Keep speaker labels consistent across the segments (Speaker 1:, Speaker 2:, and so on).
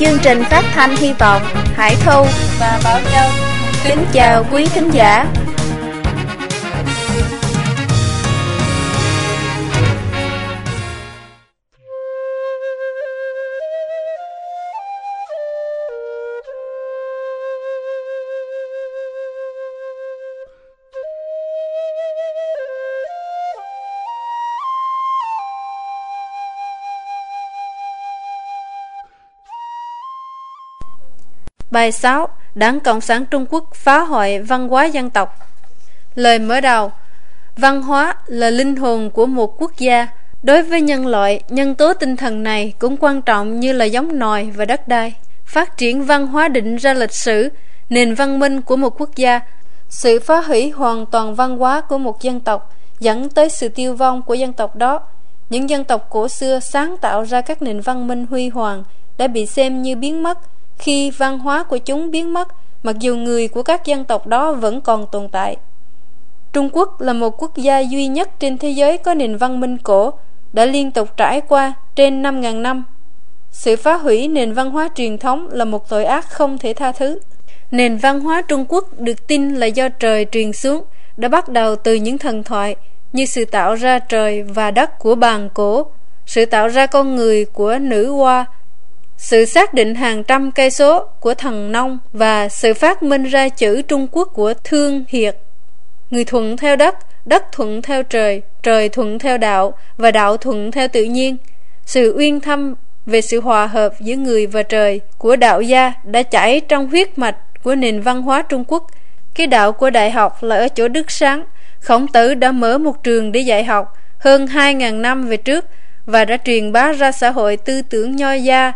Speaker 1: Chương trình phát thanh hy vọng, Hải Thu và Bảo Châu. Kính chào quý thính giả.
Speaker 2: Bài 6 Đảng Cộng sản Trung Quốc phá hoại văn hóa dân tộc. Lời mở đầu Văn hóa là linh hồn của một quốc gia. Đối với nhân loại, nhân tố tinh thần này cũng quan trọng như là giống nòi và đất đai. Phát triển văn hóa định ra lịch sử, nền văn minh của một quốc gia. Sự phá hủy hoàn toàn văn hóa của một dân tộc Dẫn tới sự tiêu vong của dân tộc đó. Những dân tộc cổ xưa sáng tạo ra các nền văn minh huy hoàng Đã bị xem như biến mất khi văn hóa của chúng biến mất, mặc dù người của các dân tộc đó vẫn còn tồn tại. Trung quốc là một quốc gia duy nhất trên thế giới có nền văn minh cổ, đã liên tục trải qua trên 5.000 năm. Sự phá hủy nền văn hóa truyền thống là một tội ác không thể tha thứ. Nền văn hóa trung quốc được tin là do trời truyền xuống, đã bắt đầu từ những thần thoại như sự tạo ra trời và đất của bàn cổ, sự tạo ra con người của nữ hoa sự xác định hàng trăm cây số của thần nông và sự phát minh ra chữ Trung Quốc của Thương Hiệt. Người thuận theo đất, đất thuận theo trời, trời thuận theo đạo và đạo thuận theo tự nhiên. Sự uyên thâm về sự hòa hợp giữa người và trời của đạo gia đã chảy trong huyết mạch của nền văn hóa Trung Quốc. Cái đạo của đại học là ở chỗ Đức Sáng. Khổng tử đã mở một trường để dạy học hơn 2.000 năm về trước và đã truyền bá ra xã hội tư tưởng nho gia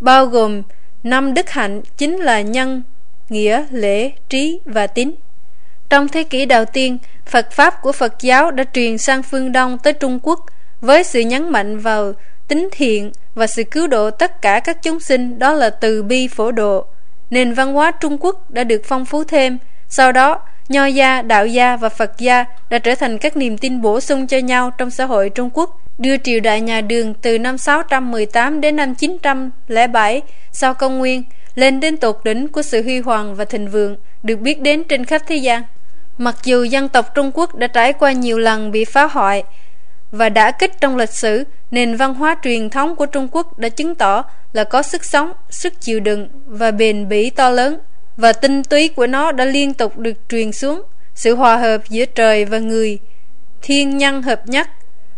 Speaker 2: bao gồm năm đức hạnh chính là nhân, nghĩa, lễ, trí và tín. Trong thế kỷ đầu tiên, Phật Pháp của Phật giáo đã truyền sang phương Đông tới Trung Quốc với sự nhấn mạnh vào tính thiện và sự cứu độ tất cả các chúng sinh đó là từ bi phổ độ. Nền văn hóa Trung Quốc đã được phong phú thêm, sau đó Nho gia, đạo gia và Phật gia đã trở thành các niềm tin bổ sung cho nhau trong xã hội Trung Quốc đưa triều đại nhà Đường từ năm 618 đến năm 907 sau công nguyên lên đến tột đỉnh của sự huy hoàng và thịnh vượng được biết đến trên khắp thế gian. Mặc dù dân tộc Trung Quốc đã trải qua nhiều lần bị phá hoại và đã kích trong lịch sử, nền văn hóa truyền thống của Trung Quốc đã chứng tỏ là có sức sống, sức chịu đựng và bền bỉ to lớn và tinh túy của nó đã liên tục được truyền xuống sự hòa hợp giữa trời và người thiên nhân hợp nhất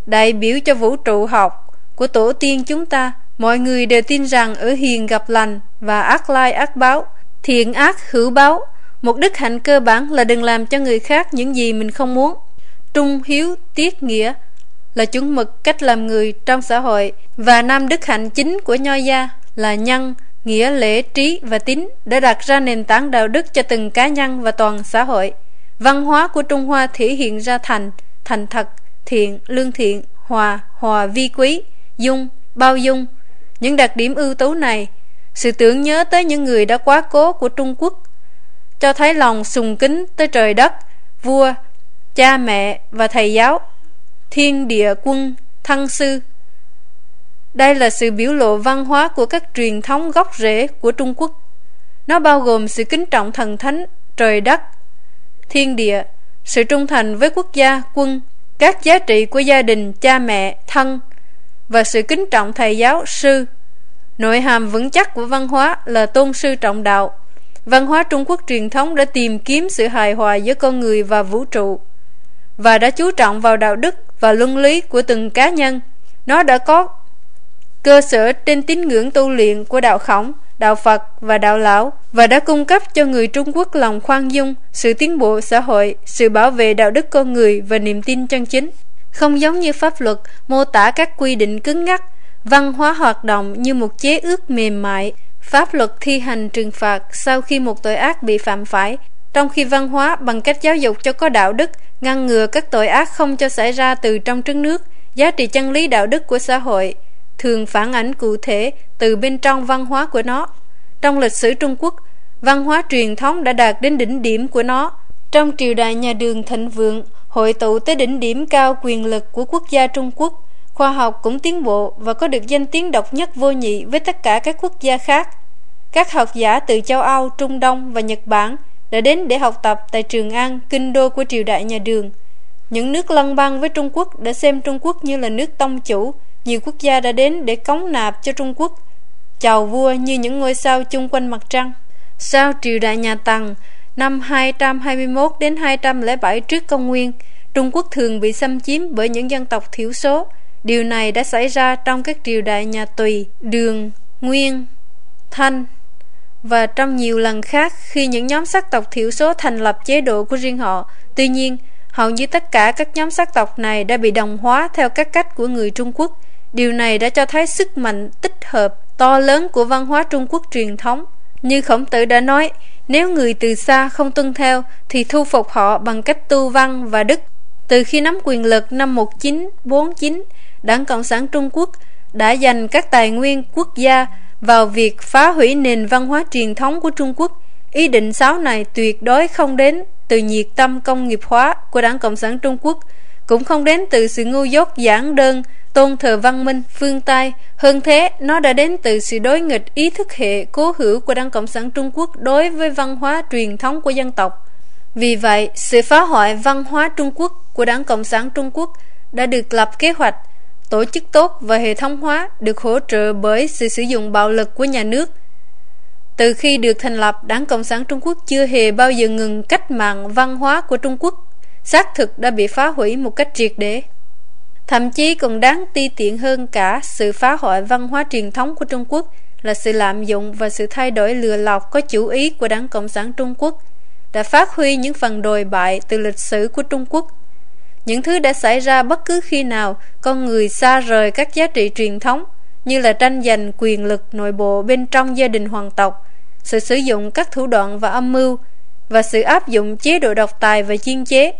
Speaker 2: đại biểu cho vũ trụ học của tổ tiên chúng ta. Mọi người đều tin rằng ở hiền gặp lành và ác lai ác báo, thiện ác hữu báo. Một đức hạnh cơ bản là đừng làm cho người khác những gì mình không muốn. Trung hiếu tiết nghĩa là chuẩn mực cách làm người trong xã hội và năm đức hạnh chính của nho gia là nhân, nghĩa, lễ, trí và tín đã đặt ra nền tảng đạo đức cho từng cá nhân và toàn xã hội. Văn hóa của trung hoa thể hiện ra thành thành thật thiện lương thiện hòa hòa vi quý dung bao dung những đặc điểm ưu tú này sự tưởng nhớ tới những người đã quá cố của trung quốc cho thấy lòng sùng kính tới trời đất vua cha mẹ và thầy giáo thiên địa quân thân sư đây là sự biểu lộ văn hóa của các truyền thống gốc rễ của Trung Quốc. Nó bao gồm sự kính trọng thần thánh, trời đất, thiên địa, sự trung thành với quốc gia, quân, các giá trị của gia đình, cha mẹ, thân và sự kính trọng thầy giáo, sư. Nội hàm vững chắc của văn hóa là tôn sư trọng đạo. Văn hóa Trung Quốc truyền thống đã tìm kiếm sự hài hòa giữa con người và vũ trụ và đã chú trọng vào đạo đức và luân lý của từng cá nhân. Nó đã có cơ sở trên tín ngưỡng tu luyện của đạo khổng, đạo Phật và đạo lão và đã cung cấp cho người Trung Quốc lòng khoan dung, sự tiến bộ xã hội, sự bảo vệ đạo đức con người và niềm tin chân chính. Không giống như pháp luật mô tả các quy định cứng ngắc, văn hóa hoạt động như một chế ước mềm mại, pháp luật thi hành trừng phạt sau khi một tội ác bị phạm phải, trong khi văn hóa bằng cách giáo dục cho có đạo đức, ngăn ngừa các tội ác không cho xảy ra từ trong trứng nước, giá trị chân lý đạo đức của xã hội, thường phản ảnh cụ thể từ bên trong văn hóa của nó. Trong lịch sử Trung Quốc, văn hóa truyền thống đã đạt đến đỉnh điểm của nó. Trong triều đại nhà đường thịnh vượng, hội tụ tới đỉnh điểm cao quyền lực của quốc gia Trung Quốc, khoa học cũng tiến bộ và có được danh tiếng độc nhất vô nhị với tất cả các quốc gia khác. các học giả từ châu Âu, Trung Đông và Nhật Bản đã đến để học tập tại Trường An, kinh đô của triều đại nhà Đường. Những nước lân bang với Trung Quốc đã xem Trung Quốc như là nước tông chủ, nhiều quốc gia đã đến để cống nạp cho Trung Quốc, chào vua như những ngôi sao chung quanh mặt trăng. Sau triều đại nhà Tần, năm 221 đến 207 trước công nguyên, Trung Quốc thường bị xâm chiếm bởi những dân tộc thiểu số. Điều này đã xảy ra trong các triều đại nhà Tùy, Đường, Nguyên, Thanh và trong nhiều lần khác khi những nhóm sắc tộc thiểu số thành lập chế độ của riêng họ. Tuy nhiên, hầu như tất cả các nhóm sắc tộc này đã bị đồng hóa theo các cách của người Trung Quốc. Điều này đã cho thấy sức mạnh tích hợp to lớn của văn hóa Trung Quốc truyền thống. Như Khổng Tử đã nói, nếu người từ xa không tuân theo thì thu phục họ bằng cách tu văn và đức. Từ khi nắm quyền lực năm 1949, Đảng Cộng sản Trung Quốc đã dành các tài nguyên quốc gia vào việc phá hủy nền văn hóa truyền thống của Trung Quốc. Ý định xáo này tuyệt đối không đến từ nhiệt tâm công nghiệp hóa của Đảng Cộng sản Trung Quốc, cũng không đến từ sự ngu dốt giản đơn, tôn thờ văn minh phương Tây. Hơn thế, nó đã đến từ sự đối nghịch ý thức hệ cố hữu của Đảng Cộng sản Trung Quốc đối với văn hóa truyền thống của dân tộc. Vì vậy, sự phá hoại văn hóa Trung Quốc của Đảng Cộng sản Trung Quốc đã được lập kế hoạch, tổ chức tốt và hệ thống hóa được hỗ trợ bởi sự sử dụng bạo lực của nhà nước. Từ khi được thành lập, Đảng Cộng sản Trung Quốc chưa hề bao giờ ngừng cách mạng văn hóa của Trung Quốc, xác thực đã bị phá hủy một cách triệt để. Thậm chí còn đáng ti tiện hơn cả sự phá hoại văn hóa truyền thống của Trung Quốc là sự lạm dụng và sự thay đổi lừa lọc có chủ ý của Đảng Cộng sản Trung Quốc đã phát huy những phần đồi bại từ lịch sử của Trung Quốc. Những thứ đã xảy ra bất cứ khi nào con người xa rời các giá trị truyền thống như là tranh giành quyền lực nội bộ bên trong gia đình hoàng tộc, sự sử dụng các thủ đoạn và âm mưu và sự áp dụng chế độ độc tài và chiên chế.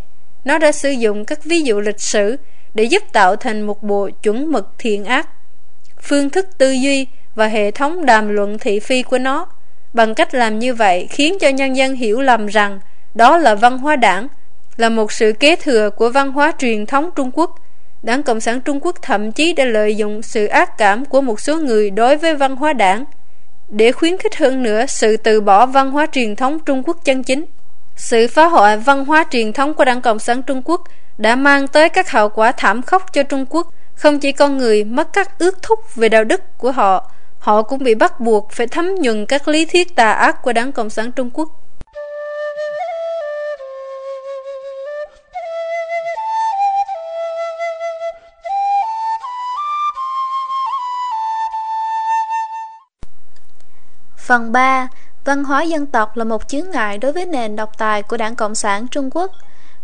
Speaker 2: Nó đã sử dụng các ví dụ lịch sử để giúp tạo thành một bộ chuẩn mực thiện ác. Phương thức tư duy và hệ thống đàm luận thị phi của nó bằng cách làm như vậy khiến cho nhân dân hiểu lầm rằng đó là văn hóa đảng, là một sự kế thừa của văn hóa truyền thống Trung Quốc. Đảng Cộng sản Trung Quốc thậm chí đã lợi dụng sự ác cảm của một số người đối với văn hóa đảng để khuyến khích hơn nữa sự từ bỏ văn hóa truyền thống Trung Quốc chân chính. Sự phá hoại văn hóa truyền thống của Đảng Cộng sản Trung Quốc đã mang tới các hậu quả thảm khốc cho Trung Quốc. Không chỉ con người mất các ước thúc về đạo đức của họ, họ cũng bị bắt buộc phải thấm nhuần các lý thuyết tà ác của Đảng Cộng sản Trung Quốc.
Speaker 1: Phần 3. Văn hóa dân tộc là một chướng ngại đối với nền độc tài của Đảng Cộng sản Trung Quốc.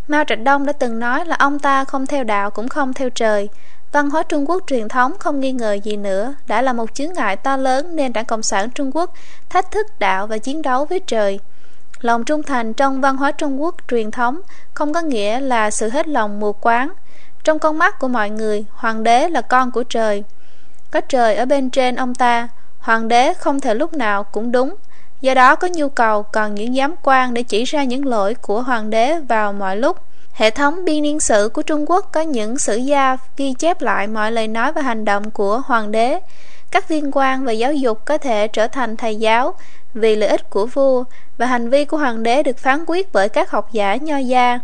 Speaker 1: Mao Trạch Đông đã từng nói là ông ta không theo đạo cũng không theo trời. Văn hóa Trung Quốc truyền thống không nghi ngờ gì nữa đã là một chướng ngại to lớn nên Đảng Cộng sản Trung Quốc thách thức đạo và chiến đấu với trời. Lòng trung thành trong văn hóa Trung Quốc truyền thống không có nghĩa là sự hết lòng mù quáng. Trong con mắt của mọi người, hoàng đế là con của trời. Có trời ở bên trên ông ta, hoàng đế không thể lúc nào cũng đúng. Do đó có nhu cầu cần những giám quan để chỉ ra những lỗi của hoàng đế vào mọi lúc. Hệ thống biên niên sử của Trung Quốc có những sử gia ghi chép lại mọi lời nói và hành động của hoàng đế. Các viên quan về giáo dục có thể trở thành thầy giáo vì lợi ích của vua và hành vi của hoàng đế được phán quyết bởi các học giả nho gia.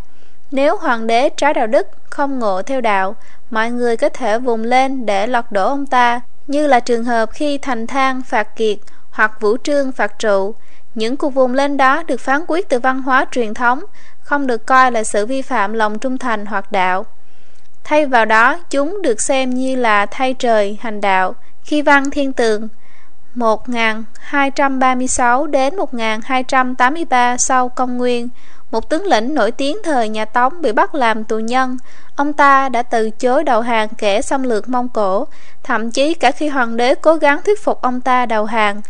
Speaker 1: Nếu hoàng đế trái đạo đức, không ngộ theo đạo, mọi người có thể vùng lên để lọt đổ ông ta, như là trường hợp khi Thành Thang phạt kiệt hoặc Vũ Trương phạt trụ. Những cuộc vùng lên đó được phán quyết từ văn hóa truyền thống, không được coi là sự vi phạm lòng trung thành hoặc đạo. Thay vào đó, chúng được xem như là thay trời hành đạo. Khi văn thiên tường 1236 đến 1283 sau công nguyên, một tướng lĩnh nổi tiếng thời nhà Tống bị bắt làm tù nhân. Ông ta đã từ chối đầu hàng kẻ xâm lược Mông Cổ, thậm chí cả khi hoàng đế cố gắng thuyết phục ông ta đầu hàng.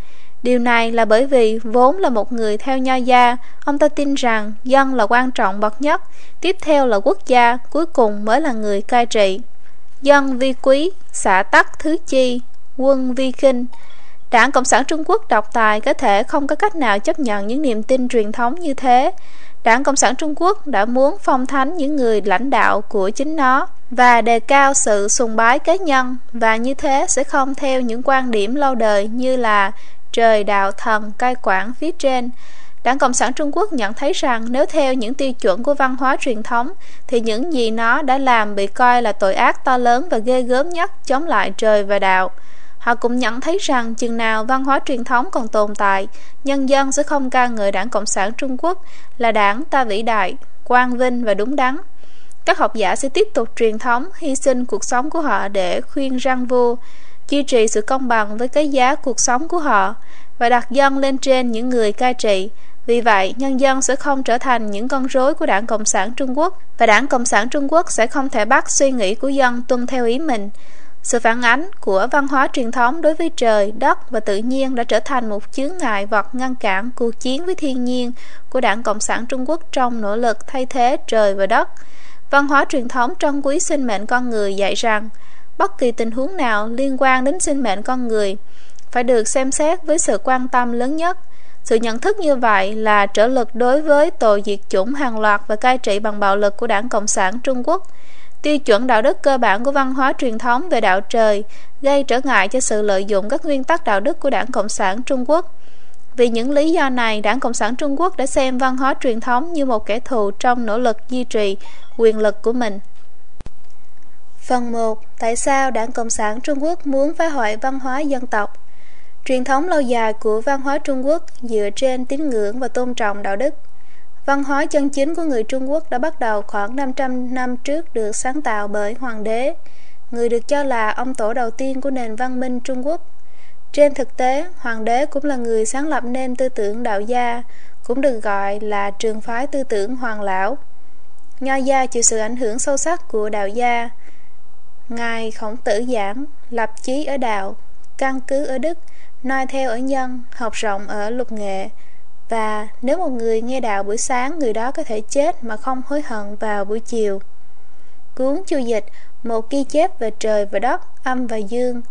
Speaker 1: Điều này là bởi vì vốn là một người theo nho gia, ông ta tin rằng dân là quan trọng bậc nhất, tiếp theo là quốc gia, cuối cùng mới là người cai trị. Dân vi quý, xã tắc thứ chi, quân vi khinh. Đảng Cộng sản Trung Quốc độc tài có thể không có cách nào chấp nhận những niềm tin truyền thống như thế. Đảng Cộng sản Trung Quốc đã muốn phong thánh những người lãnh đạo của chính nó và đề cao sự sùng bái cá nhân và như thế sẽ không theo những quan điểm lâu đời như là trời đạo thần cai quản phía trên Đảng Cộng sản Trung Quốc nhận thấy rằng nếu theo những tiêu chuẩn của văn hóa truyền thống thì những gì nó đã làm bị coi là tội ác to lớn và ghê gớm nhất chống lại trời và đạo. Họ cũng nhận thấy rằng chừng nào văn hóa truyền thống còn tồn tại, nhân dân sẽ không ca ngợi đảng Cộng sản Trung Quốc là đảng ta vĩ đại, quang vinh và đúng đắn. Các học giả sẽ tiếp tục truyền thống, hy sinh cuộc sống của họ để khuyên răng vua, duy trì sự công bằng với cái giá cuộc sống của họ và đặt dân lên trên những người cai trị. Vì vậy, nhân dân sẽ không trở thành những con rối của đảng Cộng sản Trung Quốc và đảng Cộng sản Trung Quốc sẽ không thể bắt suy nghĩ của dân tuân theo ý mình. Sự phản ánh của văn hóa truyền thống đối với trời, đất và tự nhiên đã trở thành một chướng ngại vật ngăn cản cuộc chiến với thiên nhiên của đảng Cộng sản Trung Quốc trong nỗ lực thay thế trời và đất. Văn hóa truyền thống trân quý sinh mệnh con người dạy rằng bất kỳ tình huống nào liên quan đến sinh mệnh con người phải được xem xét với sự quan tâm lớn nhất. Sự nhận thức như vậy là trở lực đối với tội diệt chủng hàng loạt và cai trị bằng bạo lực của đảng Cộng sản Trung Quốc. Tiêu chuẩn đạo đức cơ bản của văn hóa truyền thống về đạo trời gây trở ngại cho sự lợi dụng các nguyên tắc đạo đức của đảng Cộng sản Trung Quốc. Vì những lý do này, Đảng Cộng sản Trung Quốc đã xem văn hóa truyền thống như một kẻ thù trong nỗ lực duy trì quyền lực của mình. Phần 1. Tại sao Đảng Cộng sản Trung Quốc muốn phá hoại văn hóa dân tộc? Truyền thống lâu dài của văn hóa Trung Quốc dựa trên tín ngưỡng và tôn trọng đạo đức. Văn hóa chân chính của người Trung Quốc đã bắt đầu khoảng 500 năm trước được sáng tạo bởi Hoàng đế, người được cho là ông tổ đầu tiên của nền văn minh Trung Quốc. Trên thực tế, Hoàng đế cũng là người sáng lập nên tư tưởng đạo gia, cũng được gọi là trường phái tư tưởng Hoàng Lão. Nho gia chịu sự ảnh hưởng sâu sắc của đạo gia. Ngài Khổng Tử giảng, lập chí ở đạo, căn cứ ở đức, noi theo ở nhân, học rộng ở luật nghệ. Và nếu một người nghe đạo buổi sáng, người đó có thể chết mà không hối hận vào buổi chiều. Cuốn chu dịch, một ghi chép về trời và đất, âm và dương,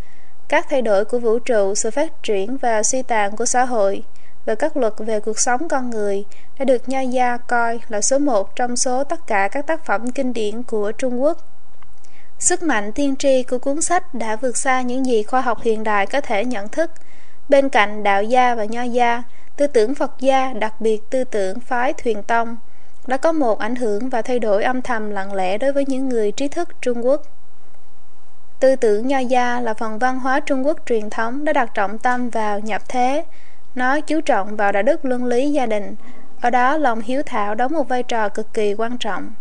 Speaker 1: các thay đổi của vũ trụ, sự phát triển và suy tàn của xã hội và các luật về cuộc sống con người đã được Nho Gia coi là số một trong số tất cả các tác phẩm kinh điển của Trung Quốc. Sức mạnh tiên tri của cuốn sách đã vượt xa những gì khoa học hiện đại có thể nhận thức. Bên cạnh đạo gia và nho gia, tư tưởng Phật gia, đặc biệt tư tưởng phái thuyền tông, đã có một ảnh hưởng và thay đổi âm thầm lặng lẽ đối với những người trí thức Trung Quốc. Tư tưởng nho gia là phần văn hóa Trung Quốc truyền thống đã đặt trọng tâm vào nhập thế, nó chú trọng vào đạo đức luân lý gia đình, ở đó lòng hiếu thảo đóng một vai trò cực kỳ quan trọng.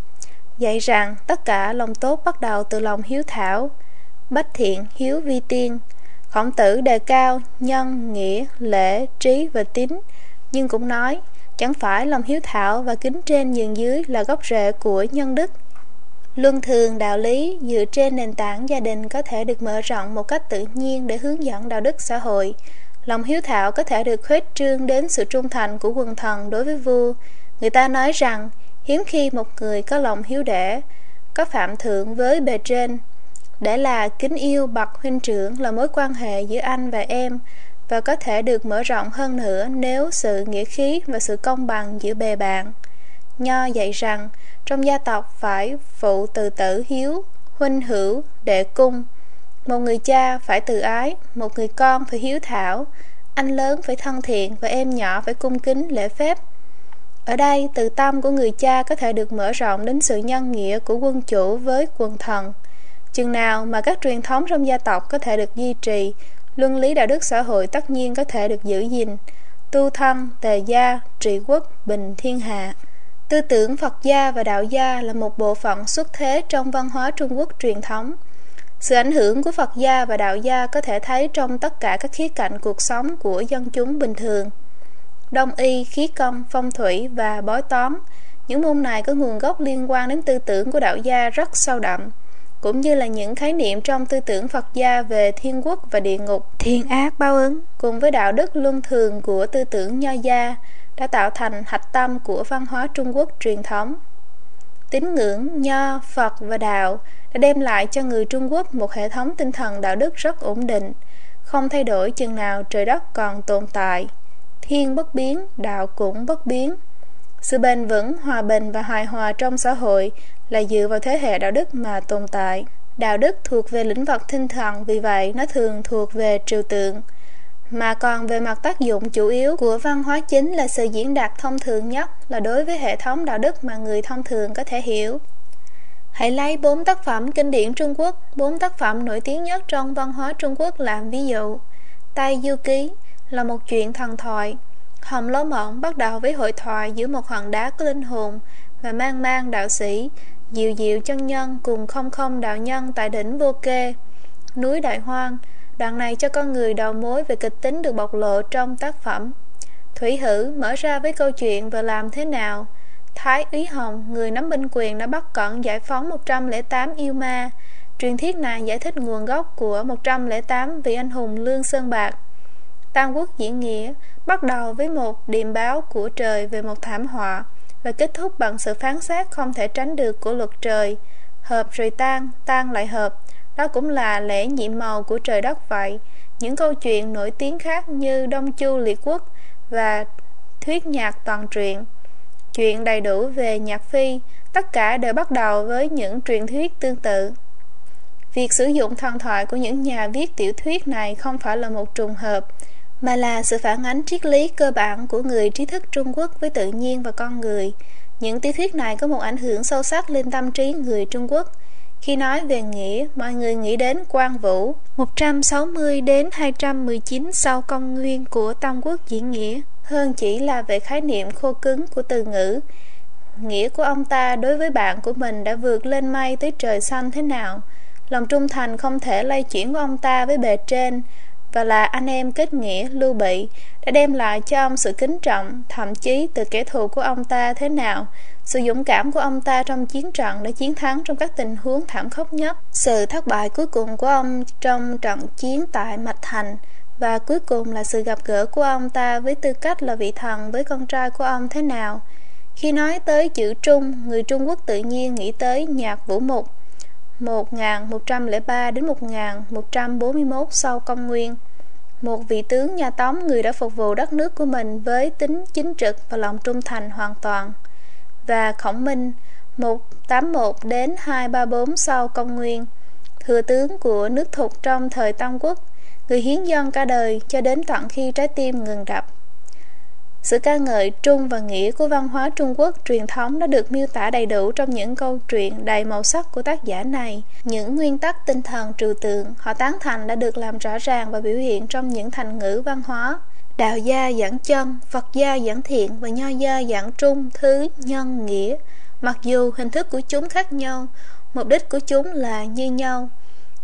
Speaker 1: Dạy rằng tất cả lòng tốt bắt đầu từ lòng hiếu thảo, bách thiện, hiếu vi tiên. Khổng tử đề cao nhân, nghĩa, lễ, trí và tín, nhưng cũng nói chẳng phải lòng hiếu thảo và kính trên nhường dưới là gốc rễ của nhân đức. Luân thường đạo lý dựa trên nền tảng gia đình có thể được mở rộng một cách tự nhiên để hướng dẫn đạo đức xã hội. Lòng hiếu thảo có thể được khuếch trương đến sự trung thành của quần thần đối với vua. Người ta nói rằng hiếm khi một người có lòng hiếu đệ có phạm thượng với bề trên. Để là kính yêu bậc huynh trưởng là mối quan hệ giữa anh và em và có thể được mở rộng hơn nữa nếu sự nghĩa khí và sự công bằng giữa bề bạn. Nho dạy rằng trong gia tộc phải phụ từ tử hiếu, huynh hữu, đệ cung. Một người cha phải từ ái, một người con phải hiếu thảo, anh lớn phải thân thiện và em nhỏ phải cung kính lễ phép. Ở đây, từ tâm của người cha có thể được mở rộng đến sự nhân nghĩa của quân chủ với quần thần. Chừng nào mà các truyền thống trong gia tộc có thể được duy trì, luân lý đạo đức xã hội tất nhiên có thể được giữ gìn. Tu thân, tề gia, trị quốc, bình thiên hạ. Tư tưởng Phật gia và đạo gia là một bộ phận xuất thế trong văn hóa Trung Quốc truyền thống. Sự ảnh hưởng của Phật gia và đạo gia có thể thấy trong tất cả các khía cạnh cuộc sống của dân chúng bình thường. Đông y, khí công, phong thủy và bói toán, những môn này có nguồn gốc liên quan đến tư tưởng của đạo gia rất sâu đậm, cũng như là những khái niệm trong tư tưởng Phật gia về thiên quốc và địa ngục, thiên ác báo ứng, cùng với đạo đức luân thường của tư tưởng nho gia, đã tạo thành hạch tâm của văn hóa Trung Quốc truyền thống. Tín ngưỡng, nho, Phật và đạo đã đem lại cho người Trung Quốc một hệ thống tinh thần đạo đức rất ổn định, không thay đổi chừng nào trời đất còn tồn tại. Thiên bất biến, đạo cũng bất biến. Sự bền vững, hòa bình và hài hòa trong xã hội là dựa vào thế hệ đạo đức mà tồn tại. Đạo đức thuộc về lĩnh vực tinh thần, vì vậy nó thường thuộc về trừu tượng. mà còn về mặt tác dụng chủ yếu của văn hóa chính là sự diễn đạt thông thường nhất là đối với hệ thống đạo đức mà người thông thường có thể hiểu. Hãy lấy bốn tác phẩm kinh điển Trung Quốc, bốn tác phẩm nổi tiếng nhất trong văn hóa Trung Quốc làm ví dụ. Tây Du Ký là một chuyện thần thoại. Hồng lỗ Mộng bắt đầu với hội thoại giữa một hòn đá có linh hồn và mang mang đạo sĩ, diệu diệu chân nhân cùng không không đạo nhân tại đỉnh Vô Kê, núi Đại Hoang, Đoạn này cho con người đầu mối về kịch tính được bộc lộ trong tác phẩm. Thủy Hử mở ra với câu chuyện và làm thế nào Thái Úy Hồng, người nắm binh quyền đã bắt cận giải phóng 108 yêu ma. Truyền thuyết này giải thích nguồn gốc của 108 vị anh hùng Lương Sơn Bạc. Tam Quốc diễn nghĩa bắt đầu với một điềm báo của trời về một thảm họa và kết thúc bằng sự phán xét không thể tránh được của luật trời. Hợp rồi tan, tan lại hợp, đó cũng là lễ nhiệm màu của trời đất vậy. Những câu chuyện nổi tiếng khác như Đông Chu Liệt Quốc và thuyết nhạc toàn truyện. Chuyện đầy đủ về nhạc phi, tất cả đều bắt đầu với những truyền thuyết tương tự. Việc sử dụng thần thoại của những nhà viết tiểu thuyết này không phải là một trùng hợp, mà là sự phản ánh triết lý cơ bản của người trí thức Trung Quốc với tự nhiên và con người. Những tiểu thuyết này có một ảnh hưởng sâu sắc lên tâm trí người Trung Quốc, khi nói về nghĩa, mọi người nghĩ đến Quang Vũ 160 đến 219 sau công nguyên của Tam Quốc diễn nghĩa hơn chỉ là về khái niệm khô cứng của từ ngữ. Nghĩa của ông ta đối với bạn của mình đã vượt lên mây tới trời xanh thế nào. Lòng trung thành không thể lay chuyển của ông ta với bề trên và là anh em kết nghĩa lưu bị đã đem lại cho ông sự kính trọng, thậm chí từ kẻ thù của ông ta thế nào sự dũng cảm của ông ta trong chiến trận đã chiến thắng trong các tình huống thảm khốc nhất. Sự thất bại cuối cùng của ông trong trận chiến tại Mạch Thành và cuối cùng là sự gặp gỡ của ông ta với tư cách là vị thần với con trai của ông thế nào. Khi nói tới chữ Trung, người Trung Quốc tự nhiên nghĩ tới nhạc vũ mục 1103 đến 1141 sau công nguyên. Một vị tướng nhà Tống người đã phục vụ đất nước của mình với tính chính trực và lòng trung thành hoàn toàn và Khổng Minh 181 đến 234 sau công nguyên, thừa tướng của nước Thục trong thời Tam Quốc, người hiến dân cả đời cho đến tận khi trái tim ngừng đập. Sự ca ngợi trung và nghĩa của văn hóa Trung Quốc truyền thống đã được miêu tả đầy đủ trong những câu chuyện đầy màu sắc của tác giả này. Những nguyên tắc tinh thần trừu tượng họ tán thành đã được làm rõ ràng và biểu hiện trong những thành ngữ văn hóa Đạo gia giảng chân, Phật gia giảng thiện và Nho gia giảng trung, thứ, nhân, nghĩa. Mặc dù hình thức của chúng khác nhau, mục đích của chúng là như nhau.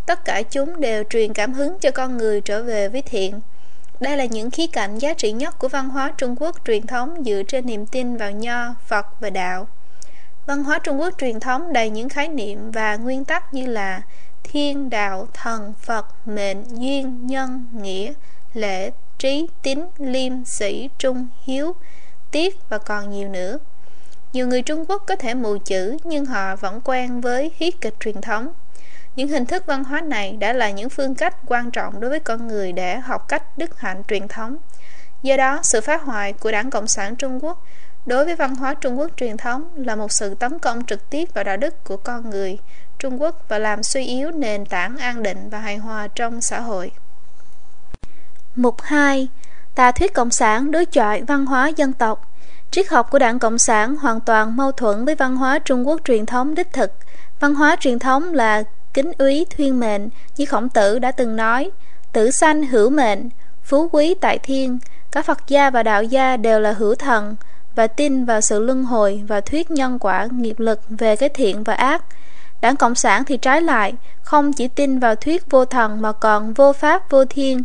Speaker 1: Tất cả chúng đều truyền cảm hứng cho con người trở về với thiện. Đây là những khía cạnh giá trị nhất của văn hóa Trung Quốc truyền thống dựa trên niềm tin vào Nho, Phật và Đạo. Văn hóa Trung Quốc truyền thống đầy những khái niệm và nguyên tắc như là thiên, đạo, thần, Phật, mệnh, duyên, nhân, nghĩa, lễ, trí, tín, liêm, sĩ, trung, hiếu, tiết và còn nhiều nữa. Nhiều người Trung Quốc có thể mù chữ nhưng họ vẫn quen với hí kịch truyền thống. Những hình thức văn hóa này đã là những phương cách quan trọng đối với con người để học cách đức hạnh truyền thống. Do đó, sự phá hoại của Đảng Cộng sản Trung Quốc đối với văn hóa Trung Quốc truyền thống là một sự tấn công trực tiếp vào đạo đức của con người Trung Quốc và làm suy yếu nền tảng an định và hài hòa trong xã hội.
Speaker 2: Mục 2 Tà thuyết Cộng sản đối chọi văn hóa dân tộc Triết học của Đảng Cộng sản hoàn toàn mâu thuẫn với văn hóa Trung Quốc truyền thống đích thực. Văn hóa truyền thống là kính úy thuyên mệnh, như khổng tử đã từng nói, tử sanh hữu mệnh, phú quý tại thiên, cả Phật gia và đạo gia đều là hữu thần, và tin vào sự luân hồi và thuyết nhân quả nghiệp lực về cái thiện và ác. Đảng Cộng sản thì trái lại, không chỉ tin vào thuyết vô thần mà còn vô pháp vô thiên,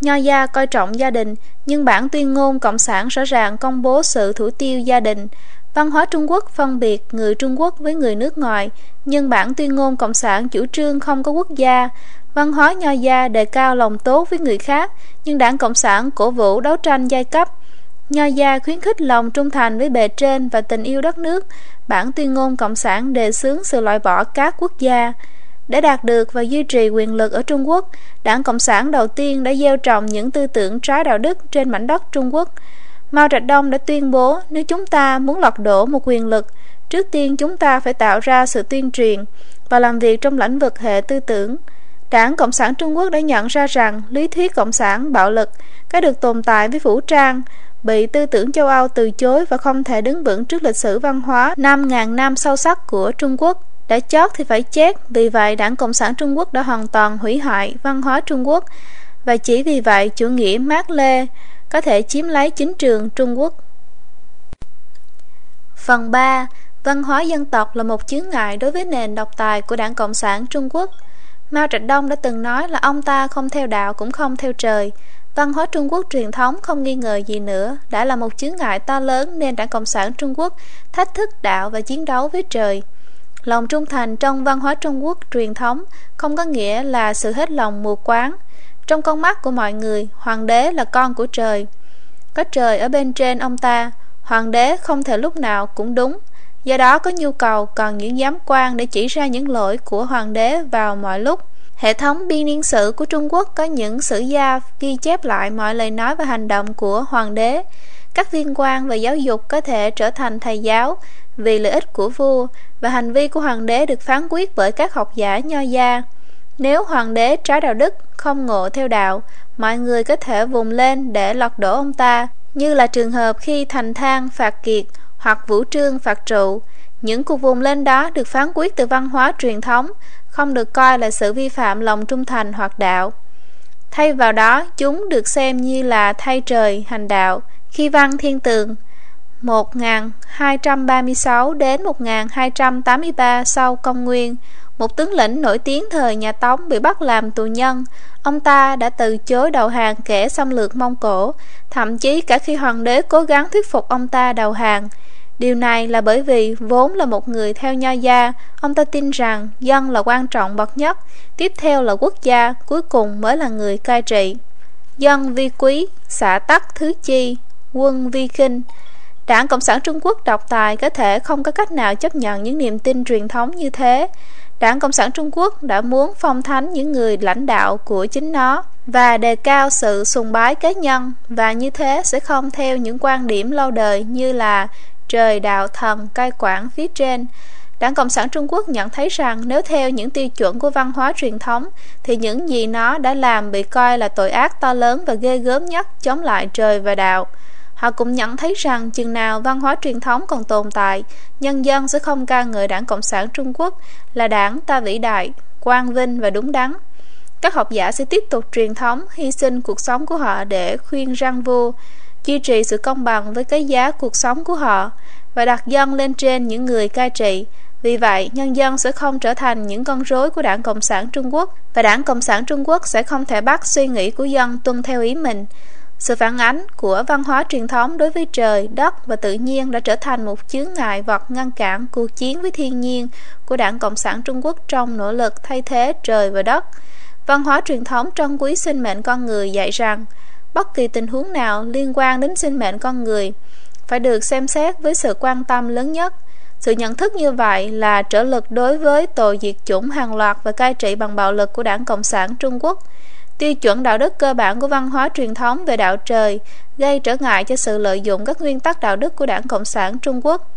Speaker 2: Nho gia coi trọng gia đình, nhưng bản tuyên ngôn Cộng sản rõ ràng công bố sự thủ tiêu gia đình. Văn hóa Trung Quốc phân biệt người Trung Quốc với người nước ngoài, nhưng bản tuyên ngôn Cộng sản chủ trương không có quốc gia. Văn hóa Nho gia đề cao lòng tốt với người khác, nhưng đảng Cộng sản cổ vũ đấu tranh giai cấp. Nho gia khuyến khích lòng trung thành với bề trên và tình yêu đất nước. Bản tuyên ngôn Cộng sản đề xướng sự loại bỏ các quốc gia. Để đạt được và duy trì quyền lực ở Trung Quốc, Đảng Cộng sản đầu tiên đã gieo trồng những tư tưởng trái đạo đức trên mảnh đất Trung Quốc. Mao Trạch Đông đã tuyên bố nếu chúng ta muốn lật đổ một quyền lực, trước tiên chúng ta phải tạo ra sự tuyên truyền và làm việc trong lĩnh vực hệ tư tưởng.
Speaker 1: Đảng Cộng sản Trung Quốc đã nhận ra rằng lý thuyết Cộng sản bạo lực cái được tồn tại với vũ trang bị tư tưởng châu Âu từ chối và không thể đứng vững trước lịch sử văn hóa 5.000 năm sâu sắc của Trung Quốc. Đã chót thì phải chết, vì vậy Đảng Cộng sản Trung Quốc đã hoàn toàn hủy hoại văn hóa Trung Quốc và chỉ vì vậy chủ nghĩa Mác Lê có thể chiếm lấy chính trường Trung Quốc. Phần 3. Văn hóa dân tộc là một chướng ngại đối với nền độc tài của Đảng Cộng sản Trung Quốc. Mao Trạch Đông đã từng nói là ông ta không theo đạo cũng không theo trời. Văn hóa Trung Quốc truyền thống không nghi ngờ gì nữa, đã là một chướng ngại to lớn nên Đảng Cộng sản Trung Quốc thách thức đạo và chiến đấu với trời. Lòng trung thành trong văn hóa Trung Quốc truyền thống không có nghĩa là sự hết lòng mù quáng. Trong con mắt của mọi người, hoàng đế là con của trời. Có trời ở bên trên ông ta, hoàng đế không thể lúc nào cũng đúng. Do đó có nhu cầu cần những giám quan để chỉ ra những lỗi của hoàng đế vào mọi lúc. Hệ thống biên niên sử của Trung Quốc có những sử gia ghi chép lại mọi lời nói và hành động của hoàng đế. Các viên quan về giáo dục có thể trở thành thầy giáo vì lợi ích của vua và hành vi của hoàng đế được phán quyết bởi các học giả nho gia. Nếu hoàng đế trái đạo đức, không ngộ theo đạo, mọi người có thể vùng lên để lọt đổ ông ta, như là trường hợp khi thành thang phạt kiệt hoặc vũ trương phạt trụ. Những cuộc vùng lên đó được phán quyết từ văn hóa truyền thống, không được coi là sự vi phạm lòng trung thành hoặc đạo. Thay vào đó, chúng được xem như là thay trời hành đạo. Khi văn thiên tường 1236 đến 1283 sau công nguyên, một tướng lĩnh nổi tiếng thời nhà Tống bị bắt làm tù nhân. Ông ta đã từ chối đầu hàng kẻ xâm lược Mông Cổ, thậm chí cả khi hoàng đế cố gắng thuyết phục ông ta đầu hàng. Điều này là bởi vì vốn là một người theo nho gia, ông ta tin rằng dân là quan trọng bậc nhất, tiếp theo là quốc gia, cuối cùng mới là người cai trị. Dân vi quý, xã tắc thứ chi, quân vi khinh. Đảng Cộng sản Trung Quốc độc tài có thể không có cách nào chấp nhận những niềm tin truyền thống như thế. Đảng Cộng sản Trung Quốc đã muốn phong thánh những người lãnh đạo của chính nó và đề cao sự sùng bái cá nhân, và như thế sẽ không theo những quan điểm lâu đời như là trời đạo thần cai quản phía trên. Đảng Cộng sản Trung Quốc nhận thấy rằng nếu theo những tiêu chuẩn của văn hóa truyền thống, thì những gì nó đã làm bị coi là tội ác to lớn và ghê gớm nhất chống lại trời và đạo. Họ cũng nhận thấy rằng chừng nào văn hóa truyền thống còn tồn tại, nhân dân sẽ không ca ngợi đảng Cộng sản Trung Quốc là đảng ta vĩ đại, quang vinh và đúng đắn. Các học giả sẽ tiếp tục truyền thống, hy sinh cuộc sống của họ để khuyên răng vua, duy trì sự công bằng với cái giá cuộc sống của họ và đặt dân lên trên những người cai trị. Vì vậy, nhân dân sẽ không trở thành những con rối của đảng Cộng sản Trung Quốc và đảng Cộng sản Trung Quốc sẽ không thể bắt suy nghĩ của dân tuân theo ý mình. Sự phản ánh của văn hóa truyền thống đối với trời, đất và tự nhiên đã trở thành một chướng ngại vật ngăn cản cuộc chiến với thiên nhiên của Đảng Cộng sản Trung Quốc trong nỗ lực thay thế trời và đất. Văn hóa truyền thống trân quý sinh mệnh con người dạy rằng bất kỳ tình huống nào liên quan đến sinh mệnh con người phải được xem xét với sự quan tâm lớn nhất. Sự nhận thức như vậy là trở lực đối với tội diệt chủng hàng loạt và cai trị bằng bạo lực của Đảng Cộng sản Trung Quốc – tiêu chuẩn đạo đức cơ bản của văn hóa truyền thống về đạo trời gây trở ngại cho sự lợi dụng các nguyên tắc đạo đức của đảng Cộng sản Trung Quốc.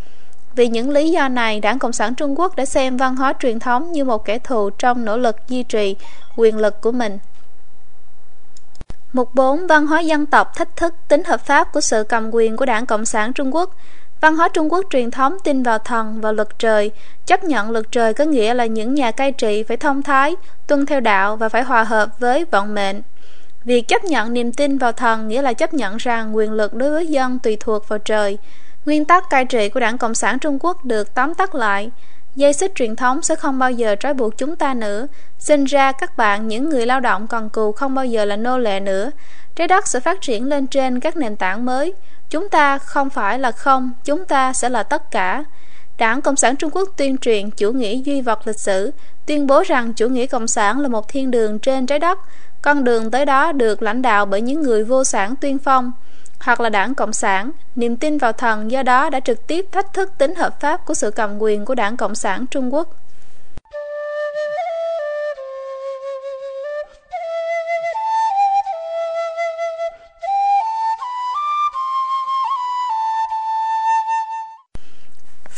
Speaker 1: Vì những lý do này, đảng Cộng sản Trung Quốc đã xem văn hóa truyền thống như một kẻ thù trong nỗ lực duy trì quyền lực của mình. Mục 4. Văn hóa dân tộc thách thức tính hợp pháp của sự cầm quyền của đảng Cộng sản Trung Quốc Văn hóa Trung Quốc truyền thống tin vào thần, và luật trời, chấp nhận luật trời có nghĩa là những nhà cai trị phải thông thái, tuân theo đạo và phải hòa hợp với vận mệnh. Việc chấp nhận niềm tin vào thần nghĩa là chấp nhận rằng quyền lực đối với dân tùy thuộc vào trời. Nguyên tắc cai trị của Đảng Cộng sản Trung Quốc được tóm tắt lại. Dây xích truyền thống sẽ không bao giờ trói buộc chúng ta nữa. Sinh ra các bạn, những người lao động còn cù không bao giờ là nô lệ nữa. Trái đất sẽ phát triển lên trên các nền tảng mới. Chúng ta không phải là không, chúng ta sẽ là tất cả. Đảng Cộng sản Trung Quốc tuyên truyền chủ nghĩa duy vật lịch sử, tuyên bố rằng chủ nghĩa cộng sản là một thiên đường trên trái đất, con đường tới đó được lãnh đạo bởi những người vô sản tuyên phong, hoặc là đảng Cộng sản, niềm tin vào thần do đó đã trực tiếp thách thức tính hợp pháp của sự cầm quyền của đảng Cộng sản Trung Quốc.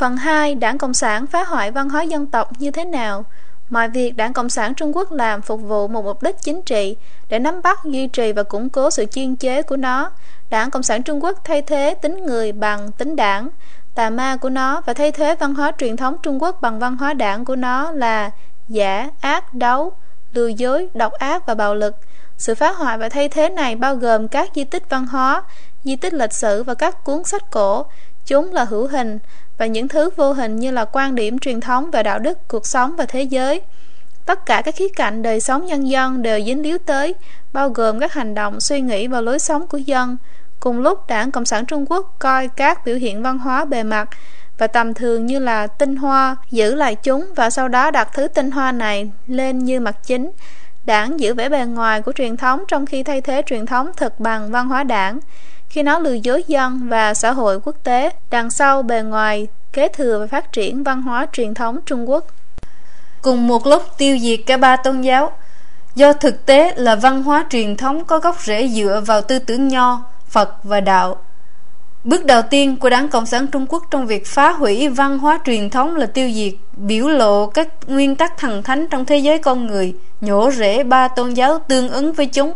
Speaker 1: Phần 2. Đảng Cộng sản phá hoại văn hóa dân tộc như thế nào? Mọi việc Đảng Cộng sản Trung Quốc làm phục vụ một mục đích chính trị để nắm bắt, duy trì và củng cố sự chuyên chế của nó. Đảng Cộng sản Trung Quốc thay thế tính người bằng tính đảng, tà ma của nó và thay thế văn hóa truyền thống Trung Quốc bằng văn hóa đảng của nó là giả, ác, đấu, lừa dối, độc ác và bạo lực. Sự phá hoại và thay thế này bao gồm các di tích văn hóa, di tích lịch sử và các cuốn sách cổ. Chúng là hữu hình và những thứ vô hình như là quan điểm truyền thống về đạo đức, cuộc sống và thế giới. Tất cả các khía cạnh đời sống nhân dân đều dính líu tới, bao gồm các hành động, suy nghĩ và lối sống của dân. Cùng lúc, Đảng Cộng sản Trung Quốc coi các biểu hiện văn hóa bề mặt và tầm thường như là tinh hoa, giữ lại chúng và sau đó đặt thứ tinh hoa này lên như mặt chính. Đảng giữ vẻ bề ngoài của truyền thống trong khi thay thế truyền thống thực bằng văn hóa đảng khi nó lừa dối dân và xã hội quốc tế đằng sau bề ngoài kế thừa và phát triển văn hóa truyền thống Trung Quốc.
Speaker 3: Cùng một lúc tiêu diệt cả ba tôn giáo, do thực tế là văn hóa truyền thống có gốc rễ dựa vào tư tưởng nho, Phật và đạo. Bước đầu tiên của Đảng Cộng sản Trung Quốc trong việc phá hủy văn hóa truyền thống là tiêu diệt, biểu lộ các nguyên tắc thần thánh trong thế giới con người, nhổ rễ ba tôn giáo tương ứng với chúng.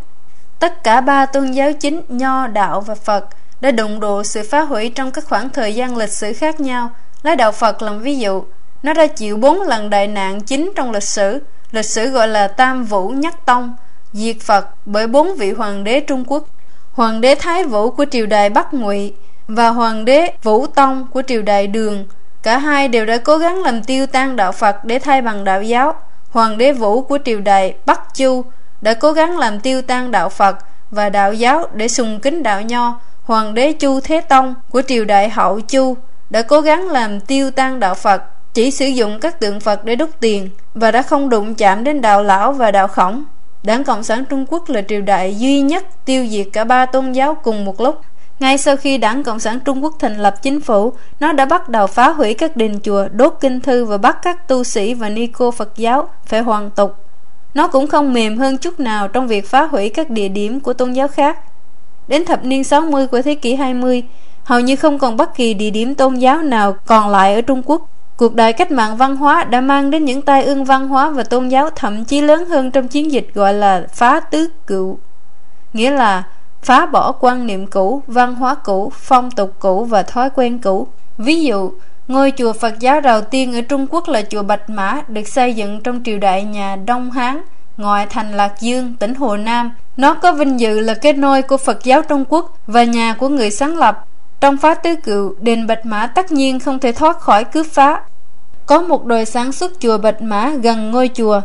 Speaker 3: Tất cả ba tôn giáo chính Nho, Đạo và Phật đã đụng độ sự phá hủy trong các khoảng thời gian lịch sử khác nhau. Lấy Đạo Phật làm ví dụ, nó đã chịu bốn lần đại nạn chính trong lịch sử, lịch sử gọi là Tam Vũ Nhất Tông, diệt Phật bởi bốn vị hoàng đế Trung Quốc, hoàng đế Thái Vũ của triều đại Bắc Ngụy và hoàng đế Vũ Tông của triều đại Đường. Cả hai đều đã cố gắng làm tiêu tan đạo Phật để thay bằng đạo giáo. Hoàng đế Vũ của triều đại Bắc Chu đã cố gắng làm tiêu tan đạo Phật và đạo giáo để sùng kính đạo Nho. Hoàng đế Chu Thế Tông của triều đại Hậu Chu đã cố gắng làm tiêu tan đạo Phật, chỉ sử dụng các tượng Phật để đúc tiền và đã không đụng chạm đến đạo Lão và đạo Khổng. Đảng Cộng sản Trung Quốc là triều đại duy nhất tiêu diệt cả ba tôn giáo cùng một lúc. Ngay sau khi Đảng Cộng sản Trung Quốc thành lập chính phủ, nó đã bắt đầu phá hủy các đền chùa, đốt kinh thư và bắt các tu sĩ và ni cô Phật giáo phải hoàn tục. Nó cũng không mềm hơn chút nào trong việc phá hủy các địa điểm của tôn giáo khác. Đến thập niên 60 của thế kỷ 20, hầu như không còn bất kỳ địa điểm tôn giáo nào còn lại ở Trung Quốc. Cuộc đại cách mạng văn hóa đã mang đến những tai ương văn hóa và tôn giáo thậm chí lớn hơn trong chiến dịch gọi là phá tứ cựu. Nghĩa là phá bỏ quan niệm cũ, văn hóa cũ, phong tục cũ và thói quen cũ. Ví dụ, Ngôi chùa Phật giáo đầu tiên ở Trung Quốc là chùa Bạch Mã, được xây dựng trong triều đại nhà Đông Hán, ngoại thành Lạc Dương, tỉnh Hồ Nam. Nó có vinh dự là kết nôi của Phật giáo Trung Quốc và nhà của người sáng lập. Trong phá tứ cựu, đền Bạch Mã tất nhiên không thể thoát khỏi cướp phá. Có một đội sản xuất chùa Bạch Mã gần ngôi chùa.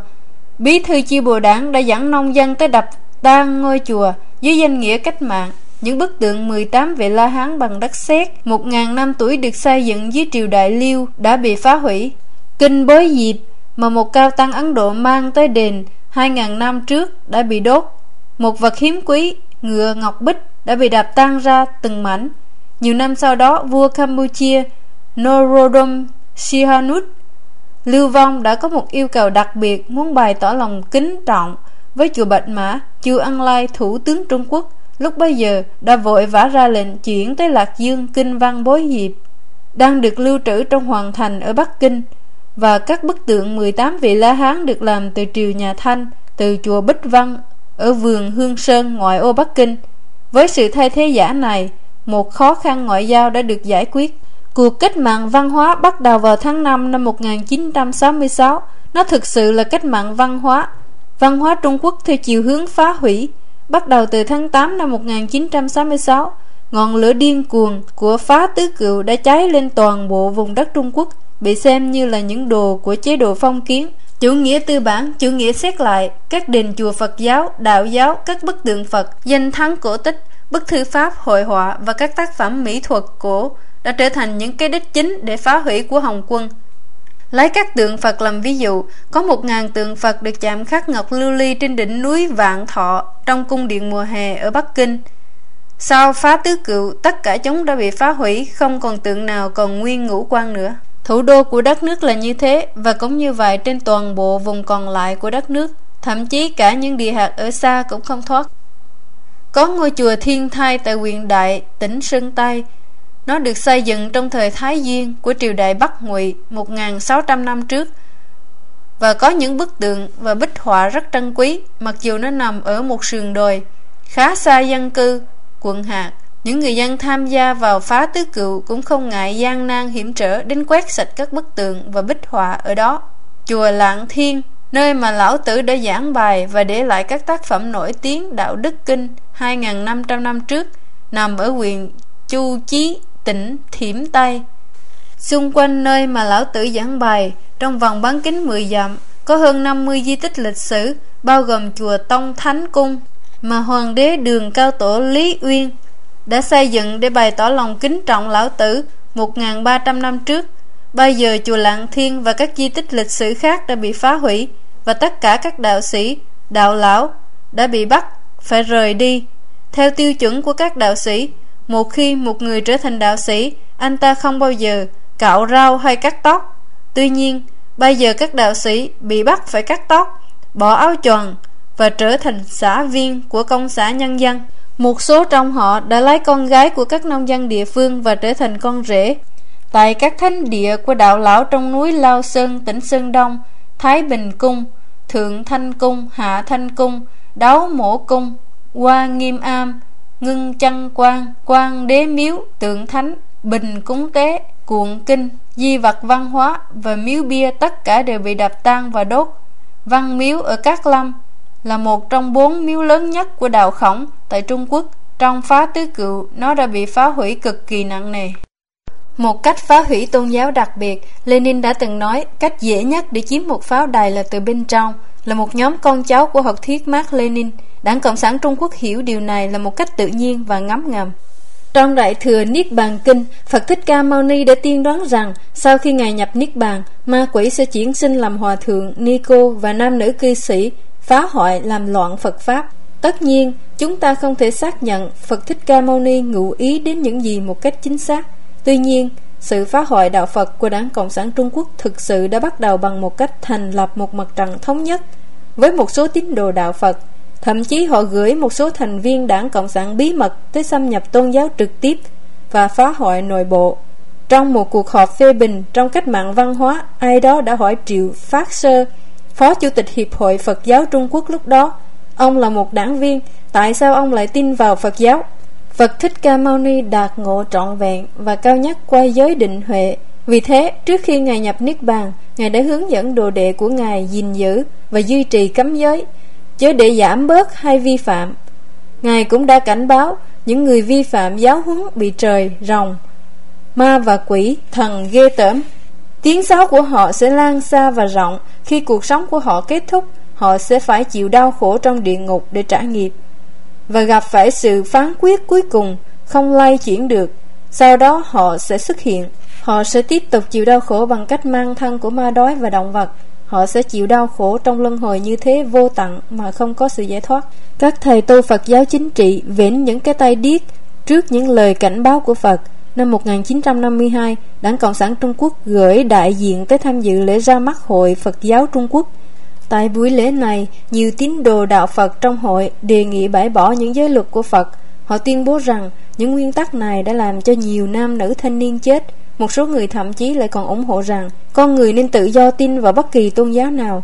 Speaker 3: Bí thư chi bộ đảng đã dẫn nông dân tới đập tan ngôi chùa dưới danh nghĩa cách mạng. Những bức tượng 18 vị La Hán bằng đất sét một ngàn năm tuổi được xây dựng dưới triều đại Liêu đã bị phá hủy. Kinh bối diệp mà một cao tăng Ấn Độ mang tới đền hai ngàn năm trước đã bị đốt. Một vật hiếm quý, ngựa ngọc bích đã bị đập tan ra từng mảnh. Nhiều năm sau đó, vua Campuchia Norodom Sihanouk Lưu Vong đã có một yêu cầu đặc biệt muốn bày tỏ lòng kính trọng với chùa Bạch Mã, chùa Ân Lai, thủ tướng Trung Quốc lúc bấy giờ, đã vội vã ra lệnh chuyển tới Lạc Dương kinh văn bối diệp đang được lưu trữ trong hoàng thành ở Bắc Kinh, và các bức tượng 18 vị La Hán được làm từ triều nhà Thanh, từ chùa Bích Văn ở vườn Hương Sơn ngoại ô Bắc Kinh. Với sự thay thế giả này, một khó khăn ngoại giao đã được giải quyết. Cuộc cách mạng văn hóa bắt đầu vào tháng 5 năm 1966 nó thực sự là cách mạng văn hóa. Văn hóa Trung Quốc theo chiều hướng phá hủy. Bắt đầu từ tháng 8 năm 1966, ngọn lửa điên cuồng của phá tứ cựu đã cháy lên toàn bộ vùng đất Trung Quốc, bị xem như là những đồ của chế độ phong kiến. Chủ nghĩa tư bản, chủ nghĩa xét lại, các đền chùa Phật giáo, đạo giáo, các bức tượng Phật, danh thắng cổ tích, bức thư pháp, hội họa và các tác phẩm mỹ thuật cổ đã trở thành những cái đích chính để phá hủy của Hồng quân. Lấy các tượng Phật làm ví dụ, có một ngàn tượng Phật được chạm khắc ngọc lưu ly trên đỉnh núi Vạn Thọ trong cung điện mùa hè ở Bắc Kinh. Sau phá tứ cựu, tất cả chúng đã bị phá hủy, không còn tượng nào còn nguyên ngũ quan nữa. Thủ đô của đất nước là như thế, và cũng như vậy trên toàn bộ vùng còn lại của đất nước, thậm chí cả những địa hạt ở xa cũng không thoát. Có ngôi chùa Thiên Thai tại huyện Đại, tỉnh Sơn Tây, nó được xây dựng trong thời Thái Duyên của triều đại Bắc Ngụy 1.600 năm trước và có những bức tượng và bích họa rất trân quý mặc dù nó nằm ở một sườn đồi khá xa dân cư quận hạt. Những người dân tham gia vào phá tứ cựu cũng không ngại gian nan hiểm trở đến quét sạch các bức tượng và bích họa ở đó. Chùa lạng thiên nơi mà lão tử đã giảng bài và để lại các tác phẩm nổi tiếng đạo đức kinh 2.500 năm trước nằm ở huyện Chu Chí, tỉnh Thiểm Tây. Xung quanh nơi mà lão tử giảng bài, trong vòng bán kính 10 dặm, có hơn 50 di tích lịch sử, bao gồm chùa Tông Thánh Cung, mà Hoàng đế Đường Cao Tổ Lý Uyên đã xây dựng để bày tỏ lòng kính trọng lão tử 1.300 năm trước. Bây giờ chùa Lạng Thiên và các di tích lịch sử khác đã bị phá hủy và tất cả các đạo sĩ, đạo lão đã bị bắt phải rời đi. Theo tiêu chuẩn của các đạo sĩ, một khi một người trở thành đạo sĩ, anh ta không bao giờ cạo rau hay cắt tóc. Tuy nhiên, bây giờ các đạo sĩ bị bắt phải cắt tóc, bỏ áo choàng và trở thành xã viên của công xã nhân dân. Một số trong họ đã lấy con gái của các nông dân địa phương và trở thành con rể. Tại các thánh địa của đạo lão trong núi Lao Sơn, tỉnh Sơn Đông, Thái Bình Cung, Thượng Thanh Cung, Hạ Thanh Cung, Đấu Mổ Cung, qua Nghiêm Am, Ngưng Chân Quan, Quan Đế Miếu, Tượng Thánh, Bình Cúng Tế, Cuộn Kinh, Di vật văn hóa và miếu bia tất cả đều bị đập tan và đốt. Văn miếu ở Cát Lâm là một trong bốn miếu lớn nhất của đạo khổng tại Trung Quốc. Trong phá tứ cựu, nó đã bị phá hủy cực kỳ nặng nề. Một cách phá hủy tôn giáo đặc biệt, Lenin đã từng nói cách dễ nhất để chiếm một pháo đài là từ bên trong, là một nhóm con cháu của học thuyết Mark Lenin. Đảng Cộng sản Trung Quốc hiểu điều này là một cách tự nhiên và ngấm ngầm. Trong Đại Thừa Niết Bàn Kinh, Phật Thích Ca Mâu Ni đã tiên đoán rằng sau khi Ngài nhập Niết Bàn, ma quỷ sẽ chuyển sinh làm hòa thượng, ni cô và nam nữ cư sĩ, phá hoại làm loạn Phật Pháp. Tất nhiên, chúng ta không thể xác nhận Phật Thích Ca Mâu Ni ngụ ý đến những gì một cách chính xác. Tuy nhiên, sự phá hoại đạo Phật của Đảng Cộng sản Trung Quốc thực sự đã bắt đầu bằng một cách thành lập một mặt trận thống nhất với một số tín đồ đạo Phật. Thậm chí họ gửi một số thành viên Đảng Cộng sản bí mật tới xâm nhập tôn giáo trực tiếp và phá hoại nội bộ. Trong một cuộc họp phê bình trong cách mạng văn hóa, ai đó đã hỏi Triệu Phát Sơ, Phó Chủ tịch Hiệp hội Phật giáo Trung Quốc lúc đó, ông là một đảng viên, tại sao ông lại tin vào Phật giáo? Phật Thích Ca Mâu Ni đạt ngộ trọn vẹn và cao nhất qua giới định huệ. Vì thế, trước khi Ngài nhập Niết Bàn, Ngài đã hướng dẫn đồ đệ của Ngài gìn giữ và duy trì cấm giới, chứ để giảm bớt hay vi phạm. Ngài cũng đã cảnh báo những người vi phạm giáo huấn bị trời, rồng, ma và quỷ, thần ghê tởm. Tiếng sáo của họ sẽ lan xa và rộng, khi cuộc sống của họ kết thúc, họ sẽ phải chịu đau khổ trong địa ngục để trả nghiệp và gặp phải sự phán quyết cuối cùng không lay chuyển được. Sau đó họ sẽ xuất hiện. Họ sẽ tiếp tục chịu đau khổ bằng cách mang thân của ma đói và động vật. Họ sẽ chịu đau khổ trong luân hồi như thế vô tận mà không có sự giải thoát. Các thầy tu Phật giáo chính trị vĩnh những cái tay điếc trước những lời cảnh báo của Phật. Năm 1952, Đảng Cộng sản Trung Quốc gửi đại diện tới tham dự lễ ra mắt Hội Phật giáo Trung Quốc Tại buổi lễ này, nhiều tín đồ đạo Phật trong hội đề nghị bãi bỏ những giới luật của Phật. Họ tuyên bố rằng những nguyên tắc này đã làm cho nhiều nam nữ thanh niên chết. Một số người thậm chí lại còn ủng hộ rằng con người nên tự do tin vào bất kỳ tôn giáo nào.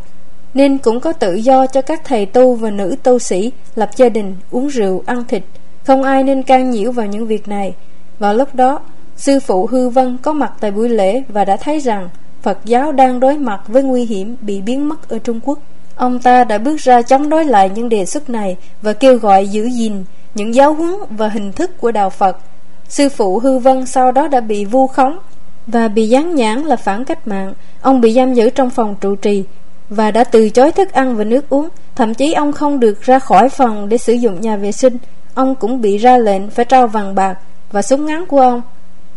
Speaker 3: Nên cũng có tự do cho các thầy tu và nữ tu sĩ lập gia đình, uống rượu, ăn thịt. Không ai nên can nhiễu vào những việc này. Vào lúc đó, sư phụ Hư Vân có mặt tại buổi lễ và đã thấy rằng Phật giáo đang đối mặt với nguy hiểm bị biến mất ở Trung Quốc. Ông ta đã bước ra chống đối lại những đề xuất này và kêu gọi giữ gìn những giáo huấn và hình thức của Đạo Phật. Sư phụ Hư Vân sau đó đã bị vu khống và bị gián nhãn là phản cách mạng. Ông bị giam giữ trong phòng trụ trì và đã từ chối thức ăn và nước uống. Thậm chí ông không được ra khỏi phòng để sử dụng nhà vệ sinh. Ông cũng bị ra lệnh phải trao vàng bạc và súng ngắn của ông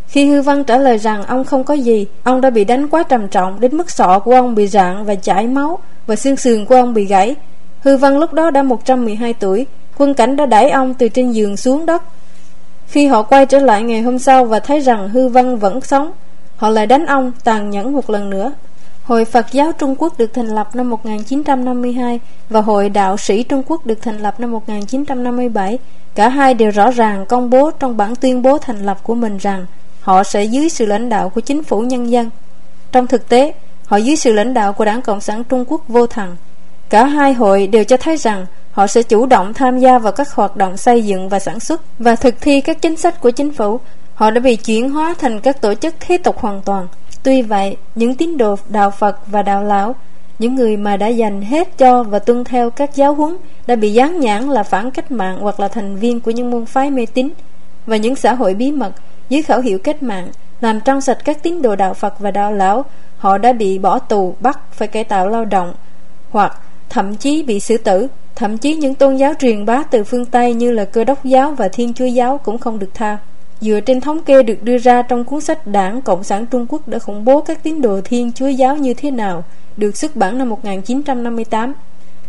Speaker 3: khi Hư Văn trả lời rằng ông không có gì, ông đã bị đánh quá trầm trọng đến mức sọ của ông bị rạn và chảy máu và xương sườn của ông bị gãy. Hư Văn lúc đó đã 112 tuổi, quân cảnh đã đẩy ông từ trên giường xuống đất. Khi họ quay trở lại ngày hôm sau và thấy rằng Hư Văn vẫn sống, họ lại đánh ông tàn nhẫn một lần nữa. Hội Phật giáo Trung Quốc được thành lập năm 1952 và Hội Đạo sĩ Trung Quốc được thành lập năm 1957. Cả hai đều rõ ràng công bố trong bản tuyên bố thành lập của mình rằng họ sẽ dưới sự lãnh đạo của chính phủ nhân dân. Trong thực tế,
Speaker 1: họ dưới sự lãnh đạo của Đảng Cộng sản Trung Quốc vô thần. Cả hai hội đều cho thấy rằng họ sẽ chủ động tham gia vào các hoạt động xây dựng và sản xuất và thực thi các chính sách của chính phủ. Họ đã bị chuyển hóa thành các tổ chức thế tục hoàn toàn. Tuy vậy, những tín đồ đạo Phật và đạo lão, những người mà đã dành hết cho và tuân theo các giáo huấn đã bị dán nhãn là phản cách mạng hoặc là thành viên của những môn phái mê tín và những xã hội bí mật dưới khẩu hiệu cách mạng, làm trong sạch các tín đồ đạo Phật và đạo lão, họ đã bị bỏ tù, bắt phải cải tạo lao động, hoặc thậm chí bị xử tử. Thậm chí những tôn giáo truyền bá từ phương Tây như là cơ đốc giáo và thiên chúa giáo cũng không được tha. Dựa trên thống kê được đưa ra trong cuốn sách Đảng Cộng sản Trung Quốc đã khủng bố các tín đồ thiên chúa giáo như thế nào, được xuất bản năm 1958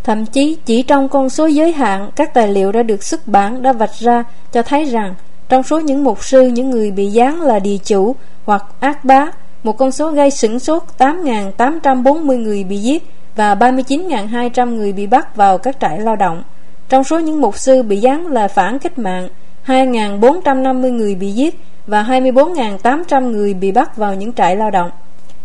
Speaker 1: thậm chí chỉ trong con số giới hạn, các tài liệu đã được xuất bản, đã vạch ra cho thấy rằng trong số những mục sư những người bị giáng là địa chủ hoặc ác bá một con số gây sửng sốt 8.840 người bị giết và 39.200 người bị bắt vào các trại lao động. Trong số những mục sư bị giáng là phản cách mạng, 2.450 người bị giết và 24.800 người bị bắt vào những trại lao động.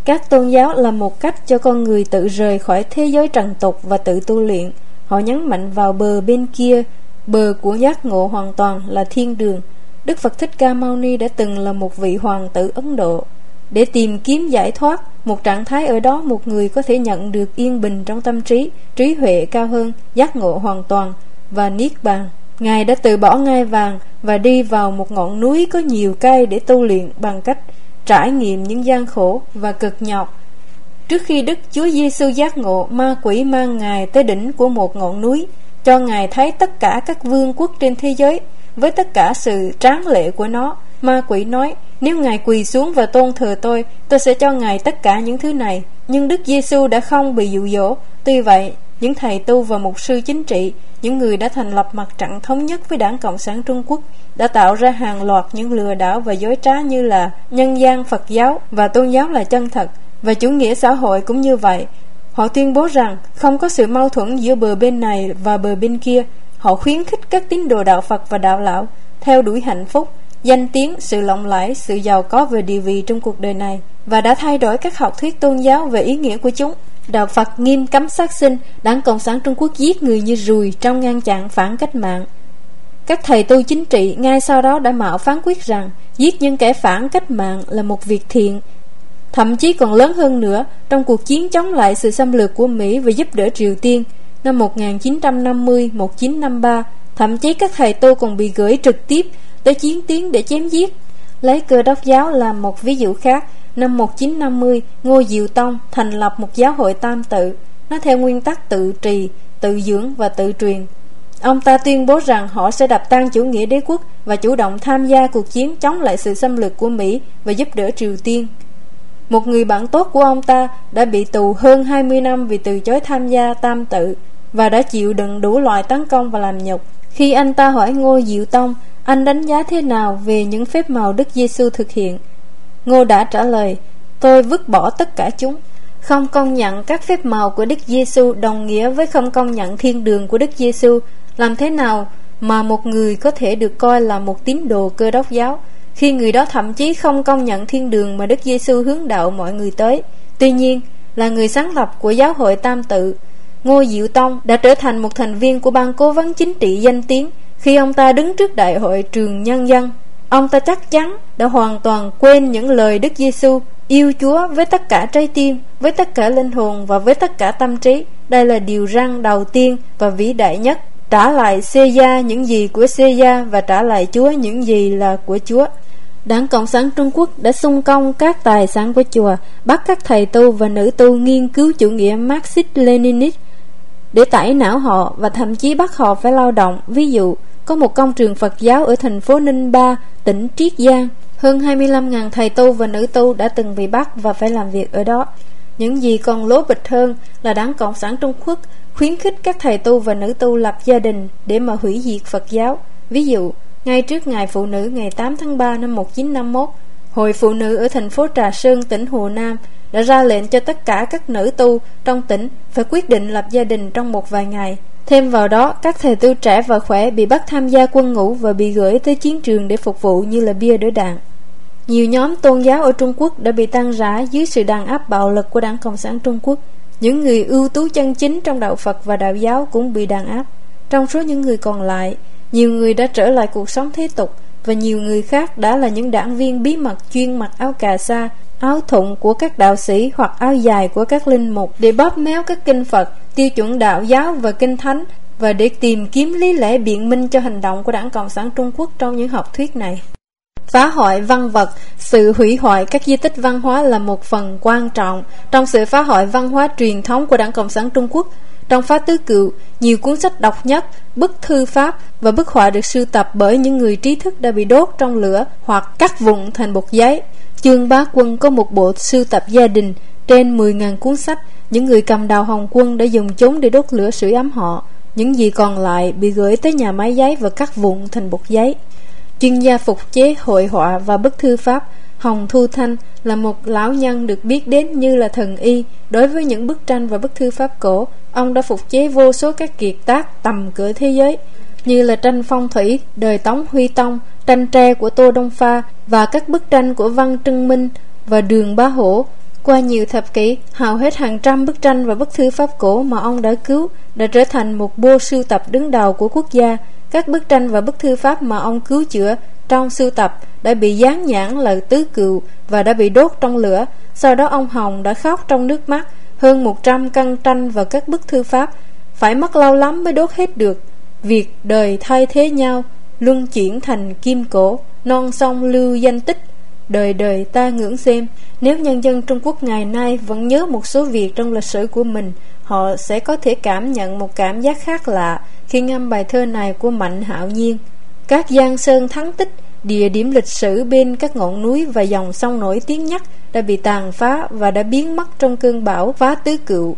Speaker 1: Các tôn giáo là một cách cho con người tự rời khỏi thế giới trần tục và tự tu luyện. Họ nhấn mạnh vào bờ bên kia, bờ của giác ngộ hoàn toàn là thiên đường. Đức Phật Thích Ca Mâu Ni đã từng là một vị hoàng tử Ấn Độ. Để tìm kiếm giải thoát, một trạng thái ở đó một người có thể nhận được yên bình trong tâm trí, trí huệ cao hơn, giác ngộ hoàn toàn và niết bàn. Ngài đã từ bỏ ngai vàng và đi vào một ngọn núi có nhiều cây để tu luyện bằng cách trải nghiệm những gian khổ và cực nhọc. Trước khi Đức Chúa Giêsu giác ngộ, ma quỷ mang Ngài tới đỉnh của một ngọn núi, cho Ngài thấy tất cả các vương quốc trên thế giới với tất cả sự tráng lệ của nó. Ma quỷ nói, nếu Ngài quỳ xuống và tôn thờ tôi, tôi sẽ cho Ngài tất cả những thứ này. Nhưng Đức Giêsu đã không bị dụ dỗ. Tuy vậy, những thầy tu và mục sư chính trị, những người đã thành lập mặt trận thống nhất với Đảng Cộng sản Trung Quốc, đã tạo ra hàng loạt những lừa đảo và dối trá như là nhân gian Phật giáo và tôn giáo là chân thật, và chủ nghĩa xã hội cũng như vậy. Họ tuyên bố rằng không có sự mâu thuẫn giữa bờ bên này và bờ bên kia. Họ khuyến khích các tín đồ đạo Phật và đạo lão theo đuổi hạnh phúc, danh tiếng, sự lộng lãi, sự giàu có về địa vị trong cuộc đời này và đã thay đổi các học thuyết tôn giáo về ý nghĩa của chúng. Đạo Phật nghiêm cấm sát sinh, Đảng Cộng sản Trung Quốc giết người như ruồi trong ngăn chặn phản cách mạng. Các thầy tu chính trị ngay sau đó đã mạo phán quyết rằng giết những kẻ phản cách mạng là một việc thiện. Thậm chí còn lớn hơn nữa, trong cuộc chiến chống lại sự xâm lược của Mỹ và giúp đỡ Triều Tiên năm 1950-1953, thậm chí các thầy tu còn bị gửi trực tiếp tới chiến tuyến để chém giết. Lấy cơ đốc giáo làm một ví dụ khác, năm 1950, Ngô Diệu Tông thành lập một giáo hội tam tự. Nó theo nguyên tắc tự trì, tự dưỡng và tự truyền. Ông ta tuyên bố rằng họ sẽ đập tan chủ nghĩa đế quốc và chủ động tham gia cuộc chiến chống lại sự xâm lược của Mỹ và giúp đỡ Triều Tiên. Một người bạn tốt của ông ta đã bị tù hơn 20 năm vì từ chối tham gia tam tự và đã chịu đựng đủ loại tấn công và làm nhục. Khi anh ta hỏi Ngô Diệu Tông, anh đánh giá thế nào về những phép màu Đức Giêsu thực hiện? Ngô đã trả lời, tôi vứt bỏ tất cả chúng. Không công nhận các phép màu của Đức Giêsu đồng nghĩa với không công nhận thiên đường của Đức Giêsu. Làm thế nào mà một người có thể được coi là một tín đồ cơ đốc giáo khi người đó thậm chí không công nhận thiên đường mà Đức Giêsu hướng đạo mọi người tới? Tuy nhiên, là người sáng lập của giáo hội Tam Tự, Ngô Diệu Tông đã trở thành một thành viên của ban cố vấn chính trị danh tiếng khi ông ta đứng trước đại hội trường nhân dân. Ông ta chắc chắn đã hoàn toàn quên những lời Đức Giêsu yêu Chúa với tất cả trái tim, với tất cả linh hồn và với tất cả tâm trí. Đây là điều răn đầu tiên và vĩ đại nhất. Trả lại xê gia những gì của xê gia và trả lại Chúa những gì là của Chúa. Đảng Cộng sản Trung Quốc đã xung công các tài sản của chùa, bắt các thầy tu và nữ tu nghiên cứu chủ nghĩa Marxist-Leninist để tải não họ và thậm chí bắt họ phải lao động. Ví dụ, có một công trường Phật giáo ở thành phố Ninh Ba, tỉnh Triết Giang. Hơn 25.000 thầy tu và nữ tu đã từng bị bắt và phải làm việc ở đó. Những gì còn lố bịch hơn là Đảng Cộng sản Trung Quốc khuyến khích các thầy tu và nữ tu lập gia đình để mà hủy diệt Phật giáo. Ví dụ, ngay trước Ngày Phụ nữ ngày 8 tháng 3 năm 1951, Hội Phụ nữ ở thành phố Trà Sơn, tỉnh Hồ Nam đã ra lệnh cho tất cả các nữ tu trong tỉnh phải quyết định lập gia đình trong một vài ngày. Thêm vào đó, các thầy tu trẻ và khỏe bị bắt tham gia quân ngũ và bị gửi tới chiến trường để phục vụ như là bia đỡ đạn. Nhiều nhóm tôn giáo ở Trung Quốc đã bị tan rã dưới sự đàn áp bạo lực của Đảng Cộng sản Trung Quốc. Những người ưu tú chân chính trong đạo Phật và đạo giáo cũng bị đàn áp. Trong số những người còn lại, nhiều người đã trở lại cuộc sống thế tục và nhiều người khác đã là những đảng viên bí mật chuyên mặc áo cà sa, áo thụng của các đạo sĩ hoặc áo dài của các linh mục để bóp méo các kinh Phật, tiêu chuẩn đạo giáo và kinh thánh và để tìm kiếm lý lẽ biện minh cho hành động của Đảng Cộng sản Trung Quốc trong những học thuyết này. Phá hoại văn vật, sự hủy hoại các di tích văn hóa là một phần quan trọng trong sự phá hoại văn hóa truyền thống của Đảng Cộng sản Trung Quốc. Trong phá tứ cựu, nhiều cuốn sách độc nhất, bức thư pháp và bức họa được sưu tập bởi những người trí thức đã bị đốt trong lửa hoặc cắt vụn thành bột giấy. Trương Bá Quân có một bộ sưu tập gia đình trên 10.000 cuốn sách. Những người cầm đào Hồng Quân đã dùng chúng để đốt lửa sưởi ấm họ. Những gì còn lại bị gửi tới nhà máy giấy và cắt vụn thành bột giấy. Chuyên gia phục chế hội họa và bức thư pháp Hồng Thu Thanh là một lão nhân được biết đến như là thần y đối với những bức tranh và bức thư pháp cổ. Ông đã phục chế vô số các kiệt tác tầm cỡ thế giới như là tranh phong thủy, đời Tống Huy Tông, tranh tre của Tô Đông Pha và các bức tranh của Văn Trưng Minh và Đường Bá Hổ. Qua nhiều thập kỷ, hầu hết hàng trăm bức tranh và bức thư pháp cổ mà ông đã cứu đã trở thành một bộ sưu tập đứng đầu của quốc gia. Các bức tranh và bức thư pháp mà ông cứu chữa trong sưu tập đã bị dán nhãn là tứ cựu và đã bị đốt trong lửa. Sau đó ông Hồng đã khóc trong nước mắt hơn 100 căn tranh và các bức thư pháp. Phải mất lâu lắm mới đốt hết được. Việc đời thay thế nhau, luân chuyển thành kim cổ, non sông lưu danh tích. Đời đời ta ngưỡng xem, nếu nhân dân Trung Quốc ngày nay vẫn nhớ một số việc trong lịch sử của mình, họ sẽ có thể cảm nhận một cảm giác khác lạ khi ngâm bài thơ này của Mạnh Hạo Nhiên. Các giang sơn thắng tích, địa điểm lịch sử bên các ngọn núi và dòng sông nổi tiếng nhất đã bị tàn phá và đã biến mất trong cơn bão phá tứ cựu.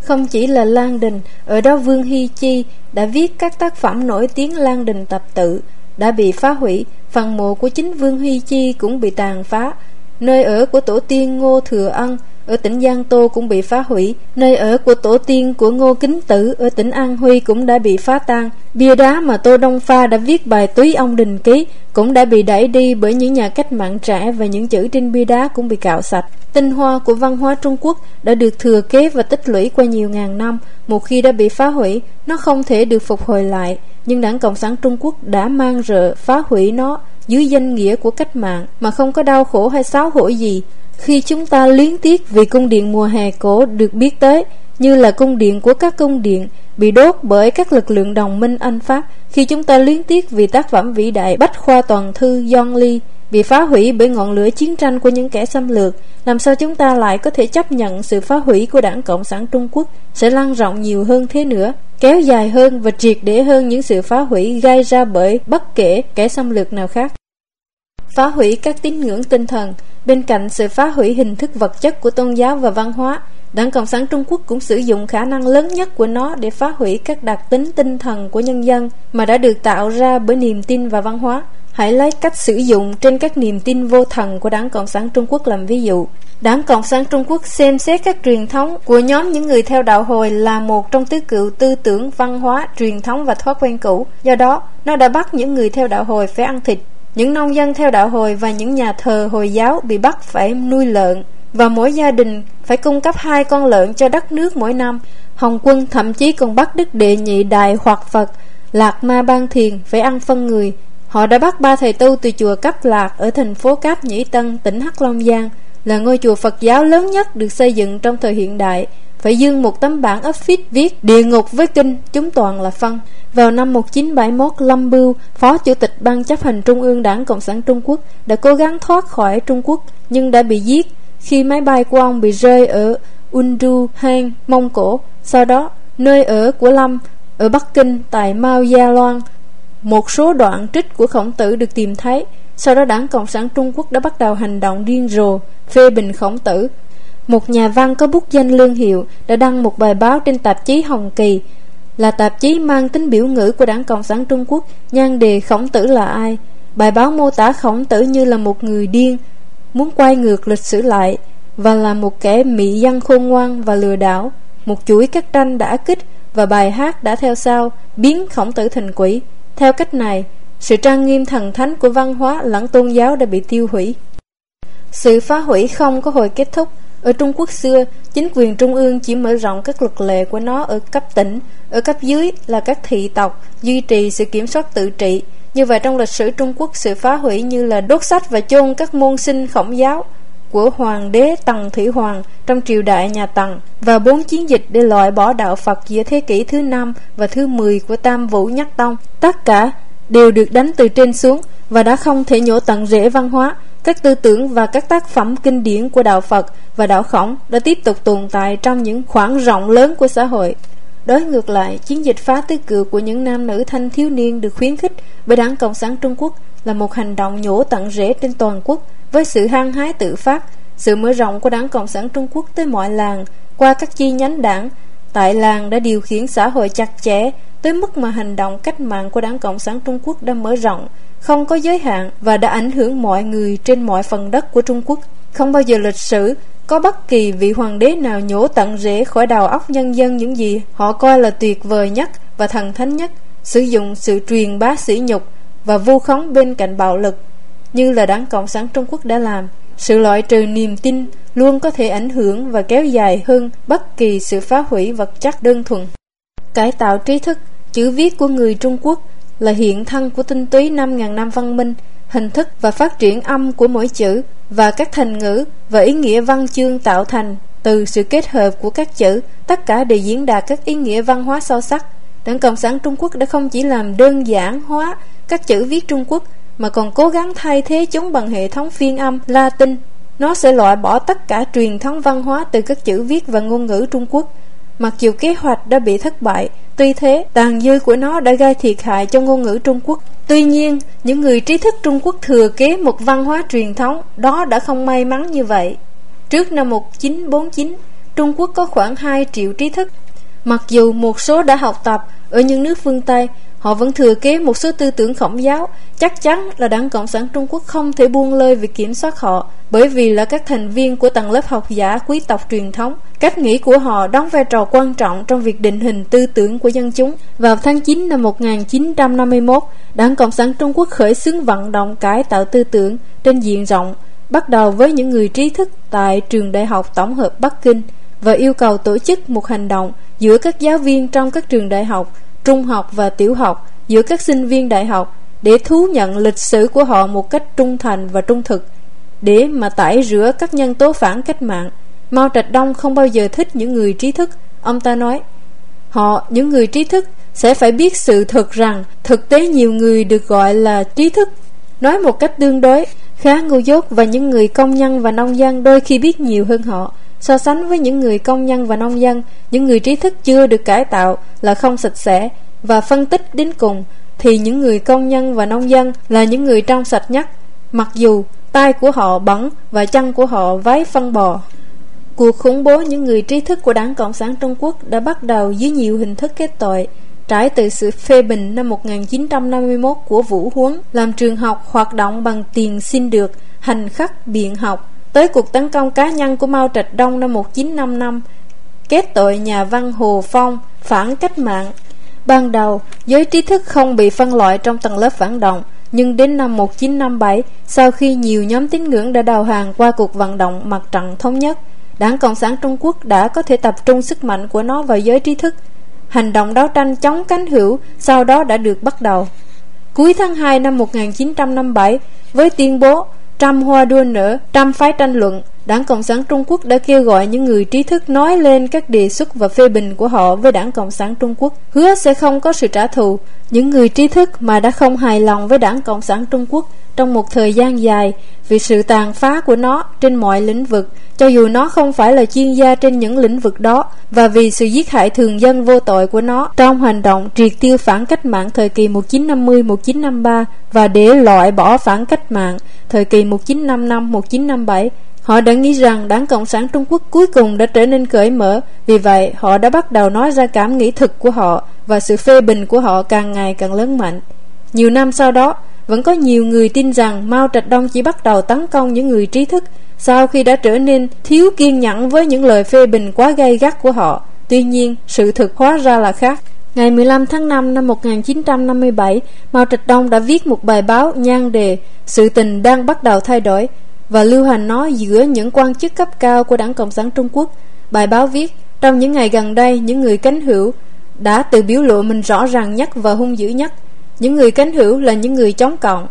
Speaker 1: Không chỉ là Lan Đình, ở đó Vương Hy Chi đã viết các tác phẩm nổi tiếng Lan Đình tập tự, đã bị phá hủy, phần mộ của chính Vương Hy Chi cũng bị tàn phá, nơi ở của tổ tiên Ngô Thừa Ân ở tỉnh Giang Tô cũng bị phá hủy, nơi ở của tổ tiên của Ngô Kính Tử ở tỉnh An Huy cũng đã bị phá tan. Bia đá mà Tô Đông Pha đã viết bài túy ông đình ký cũng đã bị đẩy đi bởi những nhà cách mạng trẻ và những chữ trên bia đá cũng bị cạo sạch. Tinh hoa của văn hóa Trung Quốc đã được thừa kế và tích lũy qua nhiều ngàn năm, một khi đã bị phá hủy, nó không thể được phục hồi lại, nhưng Đảng Cộng sản Trung Quốc đã mang rợ phá hủy nó dưới danh nghĩa của cách mạng mà không có đau khổ hay xáo hổ gì. Khi chúng ta luyến tiếc vì cung điện mùa hè cổ được biết tới như là cung điện của các cung điện bị đốt bởi các lực lượng đồng minh Anh Pháp, khi chúng ta luyến tiếc vì tác phẩm vĩ đại Bách Khoa Toàn Thư John Lee bị phá hủy bởi ngọn lửa chiến tranh của những kẻ xâm lược, làm sao chúng ta lại có thể chấp nhận sự phá hủy của đảng Cộng sản Trung Quốc sẽ lan rộng nhiều hơn thế nữa, kéo dài hơn và triệt để hơn những sự phá hủy gây ra bởi bất kể kẻ xâm lược nào khác. Phá hủy các tín ngưỡng tinh thần Bên cạnh sự phá hủy hình thức vật chất của tôn giáo và văn hóa, Đảng Cộng sản Trung Quốc cũng sử dụng khả năng lớn nhất của nó để phá hủy các đặc tính tinh thần của nhân dân mà đã được tạo ra bởi niềm tin và văn hóa. Hãy lấy cách sử dụng trên các niềm tin vô thần của Đảng Cộng sản Trung Quốc làm ví dụ. Đảng Cộng sản Trung Quốc xem xét các truyền thống của nhóm những người theo đạo hồi là một trong tứ cựu tư tưởng, văn hóa, truyền thống và thói quen cũ. Do đó, nó đã bắt những người theo đạo hồi phải ăn thịt, những nông dân theo đạo hồi và những nhà thờ Hồi giáo bị bắt phải nuôi lợn và mỗi gia đình phải cung cấp hai con lợn cho đất nước mỗi năm. Hồng quân thậm chí còn bắt Đức Đệ Nhị Đại hoặc Phật Lạc Ma Ban Thiền phải ăn phân người. Họ đã bắt ba thầy tu từ chùa Cấp Lạc ở thành phố Cáp Nhĩ Tân, tỉnh Hắc Long Giang, là ngôi chùa Phật giáo lớn nhất được xây dựng trong thời hiện đại, phải dương một tấm bảng ấp phít viết địa ngục với kinh, chúng toàn là phân. Vào năm 1971, Lâm Bưu, Phó Chủ tịch Ban chấp hành Trung ương Đảng Cộng sản Trung Quốc, đã cố gắng thoát khỏi Trung Quốc nhưng đã bị giết khi máy bay của ông bị rơi ở Undu Hang, Mông Cổ. Sau đó, nơi ở của Lâm ở Bắc Kinh tại Mao Gia Loan, một số đoạn trích của khổng tử được tìm thấy. Sau đó Đảng Cộng sản Trung Quốc đã bắt đầu hành động điên rồ, phê bình khổng tử. Một nhà văn có bút danh Lương Hiệu đã đăng một bài báo trên tạp chí Hồng Kỳ là tạp chí mang tính biểu ngữ của Đảng Cộng sản Trung Quốc, nhan đề Khổng Tử là ai. Bài báo mô tả Khổng Tử như là một người điên, muốn quay ngược lịch sử lại, và là một kẻ mỹ dân khôn ngoan và lừa đảo. Một chuỗi các tranh đã kích và bài hát đã theo sau, biến Khổng Tử thành quỷ. Theo cách này, sự trang nghiêm thần thánh của văn hóa lẫn tôn giáo đã bị tiêu hủy.
Speaker 3: Sự phá hủy không có hồi kết thúc. Ở Trung Quốc xưa, chính quyền trung ương chỉ mở rộng các luật lệ của nó ở cấp tỉnh, ở cấp dưới là các thị tộc, duy trì sự kiểm soát tự trị. Như vậy trong lịch sử Trung Quốc, sự phá hủy như là đốt sách và chôn các môn sinh khổng giáo của Hoàng đế Tần Thủy Hoàng trong triều đại nhà Tần và bốn chiến dịch để loại bỏ đạo Phật giữa thế kỷ thứ năm và thứ 10 của Tam Vũ Nhất Tông. Tất cả đều được đánh từ trên xuống và đã không thể nhổ tận rễ văn hóa. Các tư tưởng và các tác phẩm kinh điển của đạo Phật và đạo Khổng đã tiếp tục tồn tại trong những khoảng rộng lớn của xã hội. Đối ngược lại, chiến dịch phá tứ cự của những nam nữ thanh thiếu niên được khuyến khích bởi đảng Cộng sản Trung Quốc là một hành động nhổ tận rễ trên toàn quốc với sự hăng hái tự phát, sự mở rộng của đảng Cộng sản Trung Quốc tới mọi làng qua các chi nhánh đảng. Tại làng đã điều khiển xã hội chặt chẽ tới mức mà hành động cách mạng của đảng Cộng sản Trung Quốc đã mở rộng, không có giới hạn và đã ảnh hưởng mọi người trên mọi phần đất của Trung Quốc. Không bao giờ lịch sử có bất kỳ vị hoàng đế nào nhổ tận rễ khỏi đầu óc nhân dân những gì họ coi là tuyệt vời nhất và thần thánh nhất, sử dụng sự truyền bá sỉ nhục và vu khống bên cạnh bạo lực, như là đảng Cộng sản Trung Quốc đã làm. Sự loại trừ niềm tin luôn có thể ảnh hưởng và kéo dài hơn bất kỳ sự phá hủy vật chất đơn thuần. Cải tạo trí thức, chữ viết của người Trung Quốc là hiện thân của tinh túy 5.000 năm văn minh, hình thức và phát triển âm của mỗi chữ và các thành ngữ và ý nghĩa văn chương tạo thành từ sự kết hợp của các chữ, tất cả đều diễn đạt các ý nghĩa văn hóa sâu sắc. Đảng Cộng sản Trung Quốc đã không chỉ làm đơn giản hóa các chữ viết Trung Quốc mà còn cố gắng thay thế chúng bằng hệ thống phiên âm Latin. Nó sẽ loại bỏ tất cả truyền thống văn hóa từ các chữ viết và ngôn ngữ Trung Quốc. Mặc dù kế hoạch đã bị thất bại, tuy thế, tàn dư của nó đã gây thiệt hại cho ngôn ngữ Trung Quốc. Tuy nhiên, những người trí thức Trung Quốc thừa kế một văn hóa truyền thống, đó đã không may mắn như vậy. Trước năm 1949, Trung Quốc có khoảng 2 triệu trí thức. Mặc dù một số đã học tập ở những nước phương Tây, Họ vẫn thừa kế một số tư tưởng khổng giáo. Chắc chắn là đảng Cộng sản Trung Quốc không thể buông lơi việc kiểm soát họ, Bởi vì là các thành viên của tầng lớp học giả quý tộc truyền thống. Cách nghĩ của họ đóng vai trò quan trọng trong việc định hình tư tưởng của dân chúng. Vào tháng 9 năm 1951 Đảng Cộng sản Trung Quốc khởi xướng vận động cải tạo tư tưởng trên diện rộng, Bắt đầu với những người trí thức tại trường đại học tổng hợp Bắc Kinh Và yêu cầu tổ chức một hành động giữa các giáo viên trong các trường đại học trung học và tiểu học giữa các sinh viên đại học để thú nhận lịch sử của họ một cách trung thành và trung thực, để mà tải rửa các nhân tố phản cách mạng. Mao Trạch Đông không bao giờ thích những người trí thức, ông ta nói. Họ, những người trí thức sẽ phải biết sự thật rằng thực tế nhiều người được gọi là trí thức. Nói một cách tương đối khá ngu dốt và những người công nhân và nông dân đôi khi biết nhiều hơn họ. So sánh với những người công nhân và nông dân, Những người trí thức chưa được cải tạo là không sạch sẽ Và phân tích đến cùng, Thì những người công nhân và nông dân là những người trong sạch nhất, Mặc dù tay của họ bẩn và chân của họ vái phân bò. Cuộc khủng bố những người trí thức của Đảng Cộng sản Trung Quốc đã bắt đầu dưới nhiều hình thức kết tội trái từ sự phê bình năm 1951 của Vũ Huấn làm trường học hoạt động bằng tiền xin được, hành khắc biện học, tới cuộc tấn công cá nhân của Mao Trạch Đông năm 1955, kết tội nhà văn Hồ Phong phản cách mạng. Ban đầu, giới trí thức không bị phân loại trong tầng lớp phản động, nhưng đến năm 1957, sau khi nhiều nhóm tín ngưỡng đã đầu hàng qua cuộc vận động mặt trận thống nhất, Đảng Cộng sản Trung Quốc đã có thể tập trung sức mạnh của nó vào giới trí thức. Hành động đấu tranh chống cánh hữu sau đó đã được bắt đầu. Cuối tháng 2 năm 1957, với tuyên bố Trăm hoa đua nở, trăm phái tranh luận, Đảng Cộng sản Trung Quốc đã kêu gọi những người trí thức nói lên các đề xuất và phê bình của họ với Đảng Cộng sản Trung Quốc, hứa sẽ không có sự trả thù. Những người trí thức mà đã không hài lòng với Đảng Cộng sản Trung Quốc trong một thời gian dài vì sự tàn phá của nó trên mọi lĩnh vực, cho dù nó không phải là chuyên gia trên những lĩnh vực đó, và vì sự giết hại thường dân vô tội của nó trong hành động triệt tiêu phản cách mạng thời kỳ 1950-1953 và để loại bỏ phản cách mạng thời kỳ 1955-1957, họ đã nghĩ rằng Đảng Cộng sản Trung Quốc cuối cùng đã trở nên cởi mở, vì vậy họ đã bắt đầu nói ra cảm nghĩ thực của họ và sự phê bình của họ càng ngày càng lớn mạnh. Nhiều năm sau đó, vẫn có nhiều người tin rằng Mao Trạch Đông chỉ bắt đầu tấn công những người trí thức sau khi đã trở nên thiếu kiên nhẫn với những lời phê bình quá gay gắt của họ. Tuy nhiên, sự thực hóa ra là khác. Ngày 15 tháng 5 năm 1957, Mao Trạch Đông đã viết một bài báo nhan đề Sự tình đang bắt đầu thay đổi và lưu hành nó giữa những quan chức cấp cao của đảng Cộng sản Trung Quốc. Bài báo viết, trong những ngày gần đây, những người cánh hữu đã tự biểu lộ mình rõ ràng nhất và hung dữ nhất. Những người cánh hữu là những người chống cộng,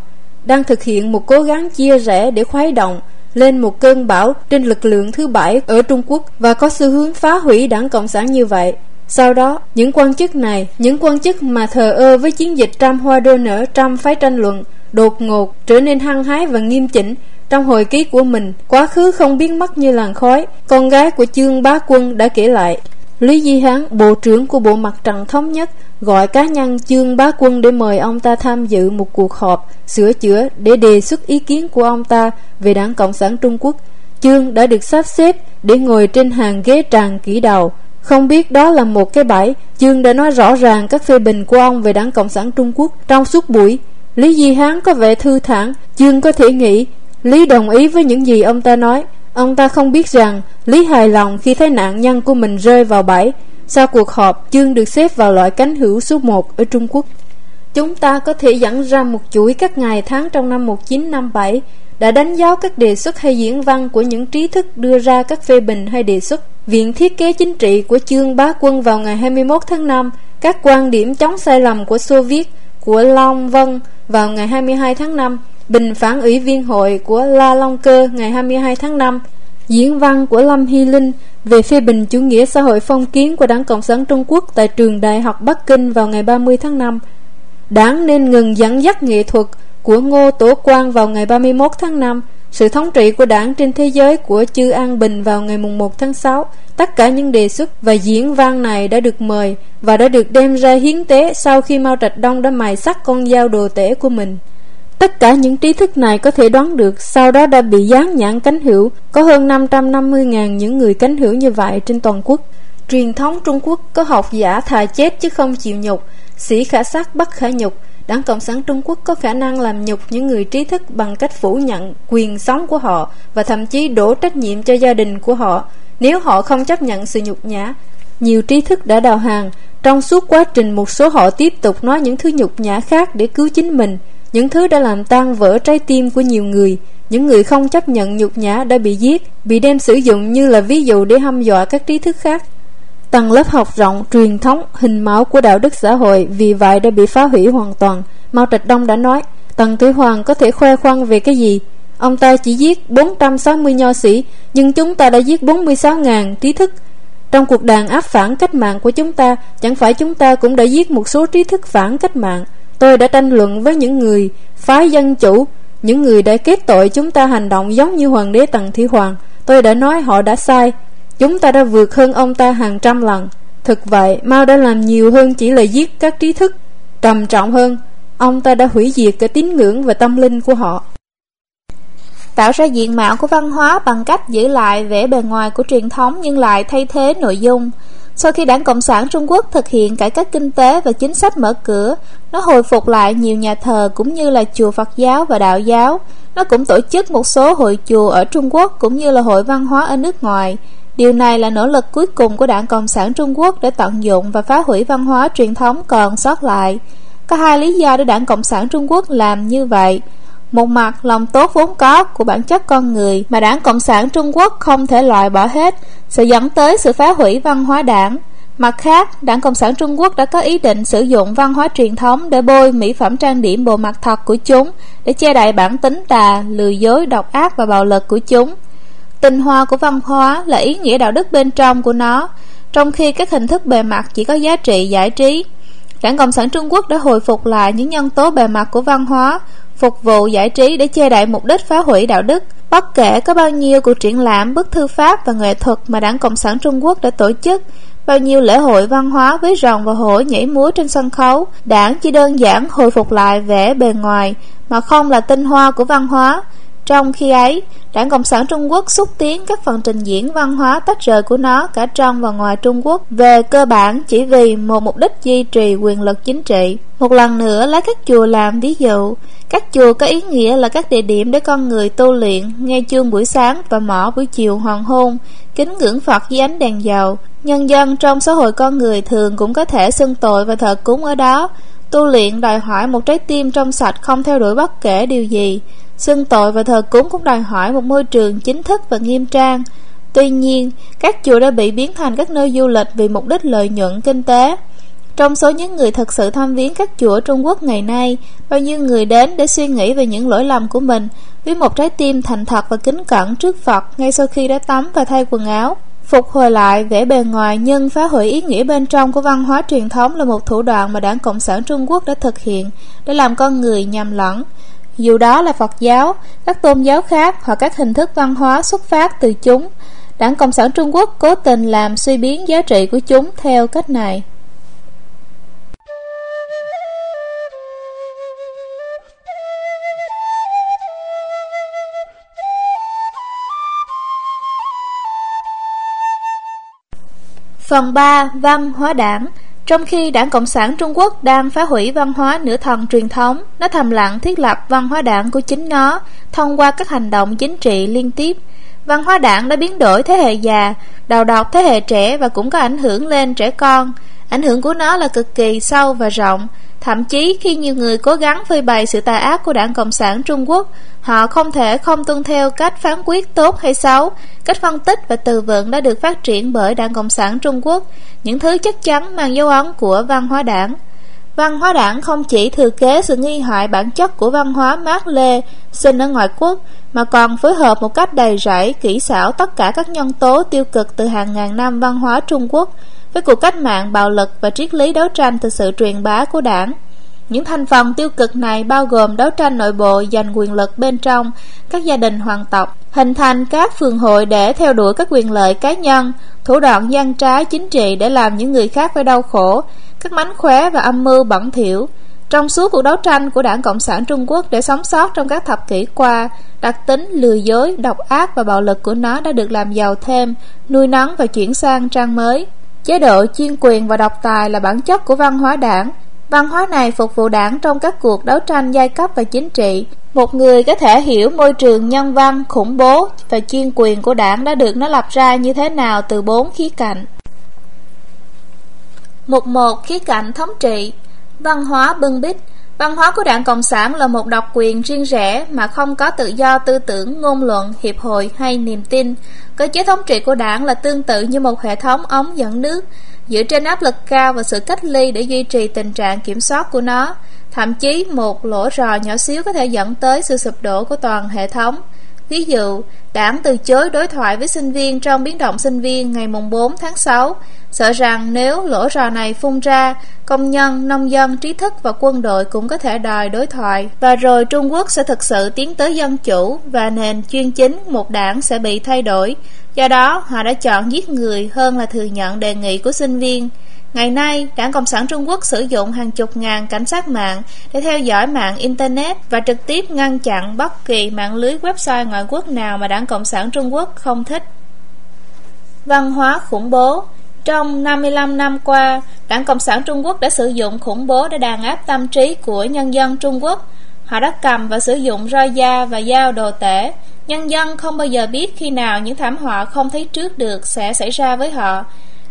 Speaker 3: đang thực hiện một cố gắng chia rẽ để khuấy động lên một cơn bão trên lực lượng thứ bảy ở Trung Quốc và có xu hướng phá hủy đảng Cộng sản như vậy. Sau đó, những quan chức này, những quan chức mà thờ ơ với chiến dịch trăm hoa đua nở trăm phái tranh luận, đột ngột trở nên hăng hái và nghiêm chỉnh trong hồi ký của mình. Quá khứ không biến mất như làn khói. Con gái của Trương Bá Quân đã kể lại. Lý Di Hán, bộ trưởng của Bộ Mặt Trận Thống Nhất, gọi cá nhân Trương Bá Quân để mời ông ta tham dự một cuộc họp sửa chữa để đề xuất ý kiến của ông ta về Đảng Cộng sản Trung Quốc. Trương đã được sắp xếp để ngồi trên hàng ghế tràn kỹ đầu. Không biết đó là một cái bẫy, Trương đã nói rõ ràng các phê bình của ông về Đảng Cộng sản Trung Quốc trong suốt buổi. Lý Di Hán có vẻ thư thản, Trương có thể nghĩ Lý đồng ý với những gì ông ta nói. Ông ta không biết rằng Lý hài lòng khi thấy nạn nhân của mình rơi vào bẫy. Sau cuộc họp, Chương được xếp vào loại cánh hữu số 1 ở Trung Quốc. Chúng ta có thể dẫn ra một chuỗi các ngày tháng trong năm 1957 đã đánh dấu các đề xuất hay diễn văn của những trí thức đưa ra các phê bình hay đề xuất. Viện thiết kế chính trị của Trương Bá Quân vào ngày 21 tháng 5, các quan điểm chống sai lầm của Xô Viết của Long Vân vào ngày 22 tháng 5, bình phản ủy viên hội của La Long Cơ ngày 22 tháng 5, diễn văn của Lâm Hy Linh về phê bình chủ nghĩa xã hội phong kiến của Đảng Cộng sản Trung Quốc tại trường Đại học Bắc Kinh vào ngày 30 tháng 5. Đảng nên ngừng dẫn dắt nghệ thuật của Ngô Tổ Quang vào ngày 31 tháng 5, sự thống trị của đảng trên thế giới của Chư An Bình vào ngày 1 tháng 6. Tất cả những đề xuất và diễn văn này đã được mời và đã được đem ra hiến tế sau khi Mao Trạch Đông đã mài sắc con dao đồ tể của mình. Tất cả những trí thức này có thể đoán được sau đó đã bị dán nhãn cánh hữu, có hơn 550.000 những người cánh hữu như vậy trên toàn quốc. Truyền thống Trung Quốc có học giả thà chết chứ không chịu nhục, sĩ khả sát bất khả nhục. Đảng Cộng sản Trung Quốc có khả năng làm nhục những người trí thức bằng cách phủ nhận quyền sống của họ và thậm chí đổ trách nhiệm cho gia đình của họ nếu họ không chấp nhận sự nhục nhã. Nhiều trí thức đã đào hàng, trong suốt quá trình một số họ tiếp tục nói những thứ nhục nhã khác để cứu chính mình những thứ đã làm tan vỡ trái tim của nhiều người. Những người không chấp nhận nhục nhã đã bị giết Bị đem sử dụng như là ví dụ để hăm dọa các trí thức khác. Tầng lớp học rộng, truyền thống, hình mẫu của đạo đức xã hội Vì vậy đã bị phá hủy hoàn toàn. Mao Trạch Đông đã nói Tần Thủy Hoàng có thể khoe khoang về cái gì? Ông ta chỉ giết 460 nho sĩ Nhưng chúng ta đã giết 46.000 trí thức. Trong cuộc đàn áp phản cách mạng của chúng ta Chẳng phải chúng ta cũng đã giết một số trí thức phản cách mạng. Tôi đã tranh luận với những người phái dân chủ, những người đã kết tội chúng ta hành động giống như hoàng đế Tần thi Hoàng. Tôi đã nói họ đã sai. Chúng ta đã vượt hơn ông ta hàng trăm lần. Thực vậy, Mao đã làm nhiều hơn chỉ là giết các trí thức. Trầm trọng hơn, ông ta đã hủy diệt cả tín ngưỡng và tâm linh của họ.
Speaker 1: Tạo ra diện mạo của văn hóa bằng cách giữ lại vẻ bề ngoài của truyền thống nhưng lại thay thế nội dung. Sau khi Đảng Cộng sản Trung Quốc thực hiện cải cách kinh tế và chính sách mở cửa, nó hồi phục lại nhiều nhà thờ cũng như là chùa Phật giáo và đạo giáo. Nó cũng tổ chức một số hội chùa ở Trung Quốc cũng như là hội văn hóa ở nước ngoài. Điều này là nỗ lực cuối cùng của Đảng Cộng sản Trung Quốc để tận dụng và phá hủy văn hóa truyền thống còn sót lại. Có hai lý do để Đảng Cộng sản Trung Quốc làm như vậy. Một mặt, lòng tốt vốn có của bản chất con người mà đảng Cộng sản Trung Quốc không thể loại bỏ hết, sẽ dẫn tới sự phá hủy văn hóa đảng. Mặt khác, Đảng Cộng sản Trung Quốc đã có ý định sử dụng văn hóa truyền thống để bôi mỹ phẩm trang điểm bộ mặt thật của chúng, để che đậy bản tính tà, lừa dối, độc ác và bạo lực của chúng. Tinh hoa của văn hóa là ý nghĩa đạo đức bên trong của nó, trong khi các hình thức bề mặt chỉ có giá trị giải trí. Đảng Cộng sản Trung Quốc đã hồi phục lại những nhân tố bề mặt của văn hóa, phục vụ giải trí để che đậy mục đích phá hủy đạo đức. Bất kể có bao nhiêu cuộc triển lãm, bức thư pháp và nghệ thuật mà Đảng Cộng sản Trung Quốc đã tổ chức, bao nhiêu lễ hội văn hóa với rồng và hổ nhảy múa trên sân khấu, đảng chỉ đơn giản hồi phục lại vẻ bề ngoài mà không là tinh hoa của văn hóa. Trong khi ấy, Đảng Cộng sản Trung Quốc xúc tiến các phần trình diễn văn hóa tách rời của nó cả trong và ngoài Trung Quốc về cơ bản chỉ vì một mục đích duy trì quyền lực chính trị. Một lần nữa lấy các chùa làm ví dụ, các chùa có ý nghĩa là các địa điểm để con người tu luyện, nghe chương buổi sáng và mỏ buổi chiều hoàng hôn, kính ngưỡng Phật dưới ánh đèn dầu. Nhân dân trong xã hội con người thường cũng có thể xưng tội và thờ cúng ở đó. Tu luyện đòi hỏi một trái tim trong sạch không theo đuổi bất kể điều gì. Xưng tội và thờ cúng cũng đòi hỏi một môi trường chính thức và nghiêm trang. Tuy nhiên, các chùa đã bị biến thành các nơi du lịch vì mục đích lợi nhuận kinh tế. Trong số những người thật sự tham viếng các chùa Trung Quốc ngày nay, bao nhiêu người đến để suy nghĩ về những lỗi lầm của mình với một trái tim thành thật và kính cẩn trước Phật ngay sau khi đã tắm và thay quần áo. Phục hồi lại vẻ bề ngoài nhưng phá hủy ý nghĩa bên trong của văn hóa truyền thống là một thủ đoạn mà đảng Cộng sản Trung Quốc đã thực hiện để làm con người nhầm lẫn. Dù đó là Phật giáo, các tôn giáo khác hoặc các hình thức văn hóa xuất phát từ chúng, đảng Cộng sản Trung Quốc cố tình làm suy biến giá trị của chúng theo cách này. Phần 3. Văn hóa đảng trong khi đảng Cộng sản Trung Quốc đang phá hủy văn hóa nửa thần truyền thống, nó thầm lặng thiết lập văn hóa đảng của chính nó thông qua các hành động chính trị liên tiếp. Văn hóa đảng đã biến đổi thế hệ già, đào đọc thế hệ trẻ và cũng có ảnh hưởng lên trẻ con. Ảnh hưởng của nó là cực kỳ sâu và rộng, Thậm chí khi nhiều người cố gắng phơi bày sự tà ác của đảng Cộng sản Trung Quốc, họ không thể không tuân theo cách phán quyết tốt hay xấu, cách phân tích và từ vựng đã được phát triển bởi đảng Cộng sản Trung Quốc, những thứ chắc chắn mang dấu ấn của văn hóa đảng. Văn hóa đảng không chỉ thừa kế sự nghi hại bản chất của văn hóa Mác Lê sinh ở ngoại quốc, mà còn phối hợp một cách đầy rẫy, kỹ xảo tất cả các nhân tố tiêu cực từ hàng ngàn năm văn hóa Trung Quốc, với cuộc cách mạng bạo lực và triết lý đấu tranh từ sự truyền bá của đảng. Những thành phần tiêu cực này bao gồm đấu tranh nội bộ giành quyền lực bên trong các gia đình hoàng tộc, hình thành các phường hội để theo đuổi các quyền lợi cá nhân, thủ đoạn gian trái chính trị để làm những người khác phải đau khổ, các mánh khóe và âm mưu bẩn thỉu. Trong suốt cuộc đấu tranh của Đảng Cộng sản Trung Quốc để sống sót trong các thập kỷ qua, đặc tính lừa dối, độc ác và bạo lực của nó đã được làm giàu thêm, nuôi nấng và chuyển sang trang mới. Chế độ chuyên quyền và độc tài là bản chất của văn hóa đảng. Văn hóa này phục vụ đảng trong các cuộc đấu tranh giai cấp và chính trị. Một người có thể hiểu môi trường nhân văn, khủng bố và chuyên quyền của đảng đã được nó lập ra như thế nào từ bốn khía cạnh. Mục một khía cạnh thống trị Văn hóa bưng bít Văn hóa của đảng Cộng sản là một độc quyền riêng rẽ mà không có tự do tư tưởng, ngôn luận, hiệp hội hay niềm tin. Cơ chế thống trị của đảng là tương tự như một hệ thống ống dẫn nước, dựa trên áp lực cao và sự cách ly để duy trì tình trạng kiểm soát của nó. Thậm chí một lỗ rò nhỏ xíu có thể dẫn tới sự sụp đổ của toàn hệ thống. Ví dụ, đảng từ chối đối thoại với sinh viên trong biến động sinh viên ngày 4 tháng 6, sợ rằng nếu lỗ rò này phun ra, công nhân, nông dân, trí thức và quân đội cũng có thể đòi đối thoại. Và rồi Trung Quốc sẽ thực sự tiến tới dân chủ và nền chuyên chính một đảng sẽ bị thay đổi. Do đó, họ đã chọn giết người hơn là thừa nhận đề nghị của sinh viên. Ngày nay, Đảng Cộng sản Trung Quốc sử dụng hàng chục ngàn cảnh sát mạng để theo dõi mạng Internet và trực tiếp ngăn chặn bất kỳ mạng lưới website ngoại quốc nào mà Đảng Cộng sản Trung Quốc không thích. Văn hóa khủng bố Trong 55 năm qua, Đảng Cộng sản Trung Quốc đã sử dụng khủng bố để đàn áp tâm trí của nhân dân Trung Quốc. Họ đã cầm và sử dụng roi da và dao đồ tể. Nhân dân không bao giờ biết khi nào những thảm họa không thấy trước được sẽ xảy ra với họ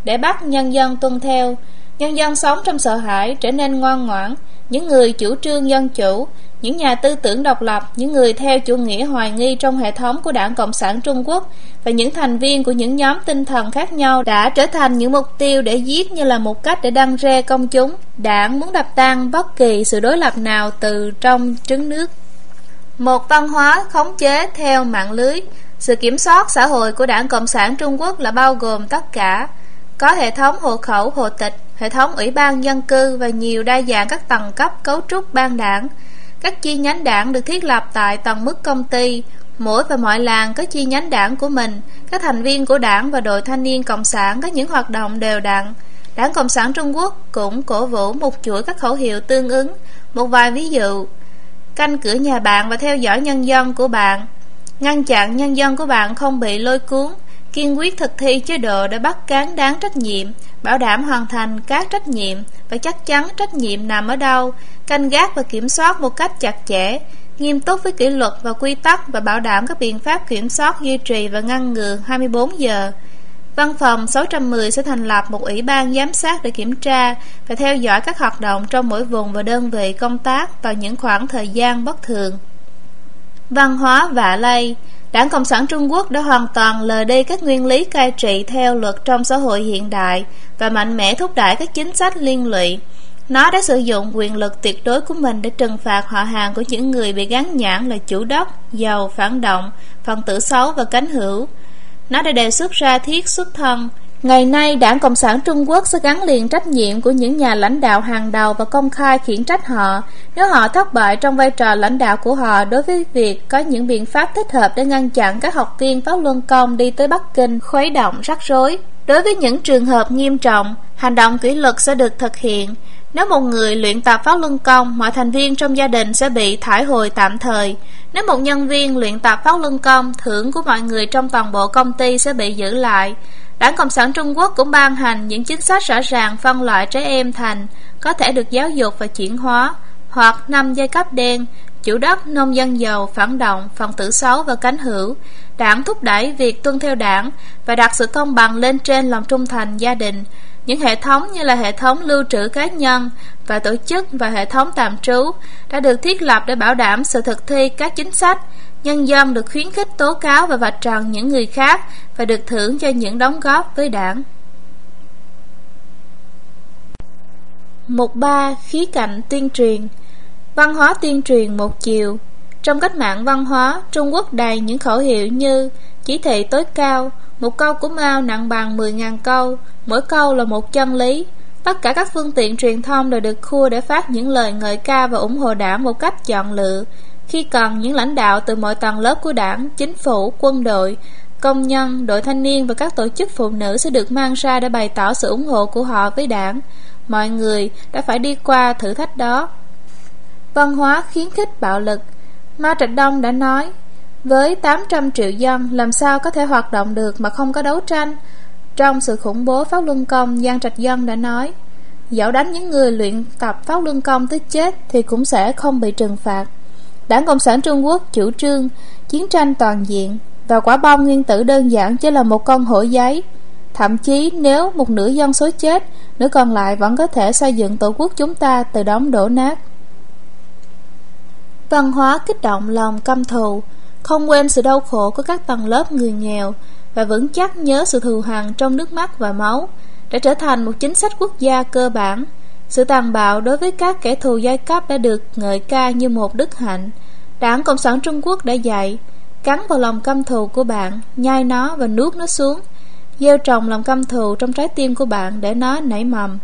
Speaker 1: để bắt nhân dân tuân theo. Nhân dân sống trong sợ hãi trở nên ngoan ngoãn, những người chủ trương dân chủ, những nhà tư tưởng độc lập, những người theo chủ nghĩa hoài nghi trong hệ thống của Đảng Cộng sản Trung Quốc và những thành viên của những nhóm tinh thần khác nhau đã trở thành những mục tiêu để giết như là một cách để đăng rê công chúng. Đảng muốn đập tan bất kỳ sự đối lập nào từ trong trứng nước. Một văn hóa khống chế theo mạng lưới Sự kiểm soát xã hội của Đảng Cộng sản Trung Quốc là bao gồm tất cả có hệ thống hộ khẩu hộ tịch, hệ thống ủy ban dân cư và nhiều đa dạng các tầng cấp cấu trúc ban đảng. Các chi nhánh đảng được thiết lập tại tầng mức công ty, mỗi và mọi làng có chi nhánh đảng của mình. Các thành viên của đảng và đội thanh niên cộng sản có những hoạt động đều đặn. Đảng Cộng sản Trung Quốc cũng cổ vũ một chuỗi các khẩu hiệu tương ứng. Một vài ví dụ Canh cửa nhà bạn và theo dõi nhân dân của bạn Ngăn chặn nhân dân của bạn không bị lôi cuốn kiên quyết thực thi chế độ để bắt cán đáng trách nhiệm, bảo đảm hoàn thành các trách nhiệm và chắc chắn trách nhiệm nằm ở đâu, canh gác và kiểm soát một cách chặt chẽ, nghiêm túc với kỷ luật và quy tắc và bảo đảm các biện pháp kiểm soát duy trì và ngăn ngừa 24 giờ. Văn phòng 610 sẽ thành lập một ủy ban giám sát để kiểm tra và theo dõi các hoạt động trong mỗi vùng và đơn vị công tác vào những khoảng thời gian bất thường. Văn hóa vạ lây Đảng Cộng sản Trung Quốc đã hoàn toàn lờ đi các nguyên lý cai trị theo luật trong xã hội hiện đại và mạnh mẽ thúc đẩy các chính sách liên lụy. Nó đã sử dụng quyền lực tuyệt đối của mình để trừng phạt họ hàng của những người bị gắn nhãn là chủ đất, giàu, phản động, phần tử xấu và cánh hữu. Nó đã đề xuất ra thiết xuất thân, Ngày nay, Đảng Cộng sản Trung Quốc sẽ gắn liền trách nhiệm của những nhà lãnh đạo hàng đầu và công khai khiển trách họ nếu họ thất bại trong vai trò lãnh đạo của họ đối với việc có những biện pháp thích hợp để ngăn chặn các học viên Pháp Luân Công đi tới Bắc Kinh khuấy động rắc rối. Đối với những trường hợp nghiêm trọng, hành động kỷ luật sẽ được thực hiện. Nếu một người luyện tập Pháp Luân Công, mọi thành viên trong gia đình sẽ bị thải hồi tạm thời. Nếu một nhân viên luyện tập Pháp Luân Công, thưởng của mọi người trong toàn bộ công ty sẽ bị giữ lại. Đảng Cộng sản Trung Quốc cũng ban hành những chính sách rõ ràng phân loại trẻ em thành có thể được giáo dục và chuyển hóa hoặc năm giai cấp đen, chủ đất, nông dân giàu, phản động, phần tử xấu và cánh hữu. Đảng thúc đẩy việc tuân theo đảng và đặt sự công bằng lên trên lòng trung thành gia đình. Những hệ thống như là hệ thống lưu trữ cá nhân và tổ chức và hệ thống tạm trú đã được thiết lập để bảo đảm sự thực thi các chính sách Nhân dân được khuyến khích tố cáo và vạch trần những người khác và được thưởng cho những đóng góp với đảng. Mục 3. Khí cạnh tuyên truyền Văn hóa tuyên truyền một chiều Trong cách mạng văn hóa, Trung Quốc đầy những khẩu hiệu như Chỉ thị tối cao, một câu của Mao nặng bằng 10.000 câu, mỗi câu là một chân lý. Tất cả các phương tiện truyền thông đều được khua để phát những lời ngợi ca và ủng hộ đảng một cách chọn lựa, khi cần những lãnh đạo từ mọi tầng lớp của đảng, chính phủ, quân đội, công nhân, đội thanh niên và các tổ chức phụ nữ sẽ được mang ra để bày tỏ sự ủng hộ của họ với đảng. Mọi người đã phải đi qua thử thách đó. Văn hóa khiến khích bạo lực Mao Trạch Đông đã nói Với 800 triệu dân làm sao có thể hoạt động được mà không có đấu tranh Trong sự khủng bố Pháp Luân Công Giang Trạch Dân đã nói Dẫu đánh những người luyện tập Pháp Luân Công tới chết Thì cũng sẽ không bị trừng phạt Đảng Cộng sản Trung Quốc chủ trương chiến tranh toàn diện và quả bom nguyên tử đơn giản chỉ là một con hổ giấy. Thậm chí nếu một nửa dân số chết, nửa còn lại vẫn có thể xây dựng tổ quốc chúng ta từ đống đổ nát. Văn hóa kích động lòng căm thù, không quên sự đau khổ của các tầng lớp người nghèo và vững chắc nhớ sự thù hằn trong nước mắt và máu đã trở thành một chính sách quốc gia cơ bản sự tàn bạo đối với các kẻ thù giai cấp đã được ngợi ca như một đức hạnh. Đảng Cộng sản Trung Quốc đã dạy, cắn vào lòng căm thù của bạn, nhai nó và nuốt nó xuống, gieo trồng lòng căm thù trong trái tim của bạn để nó nảy mầm.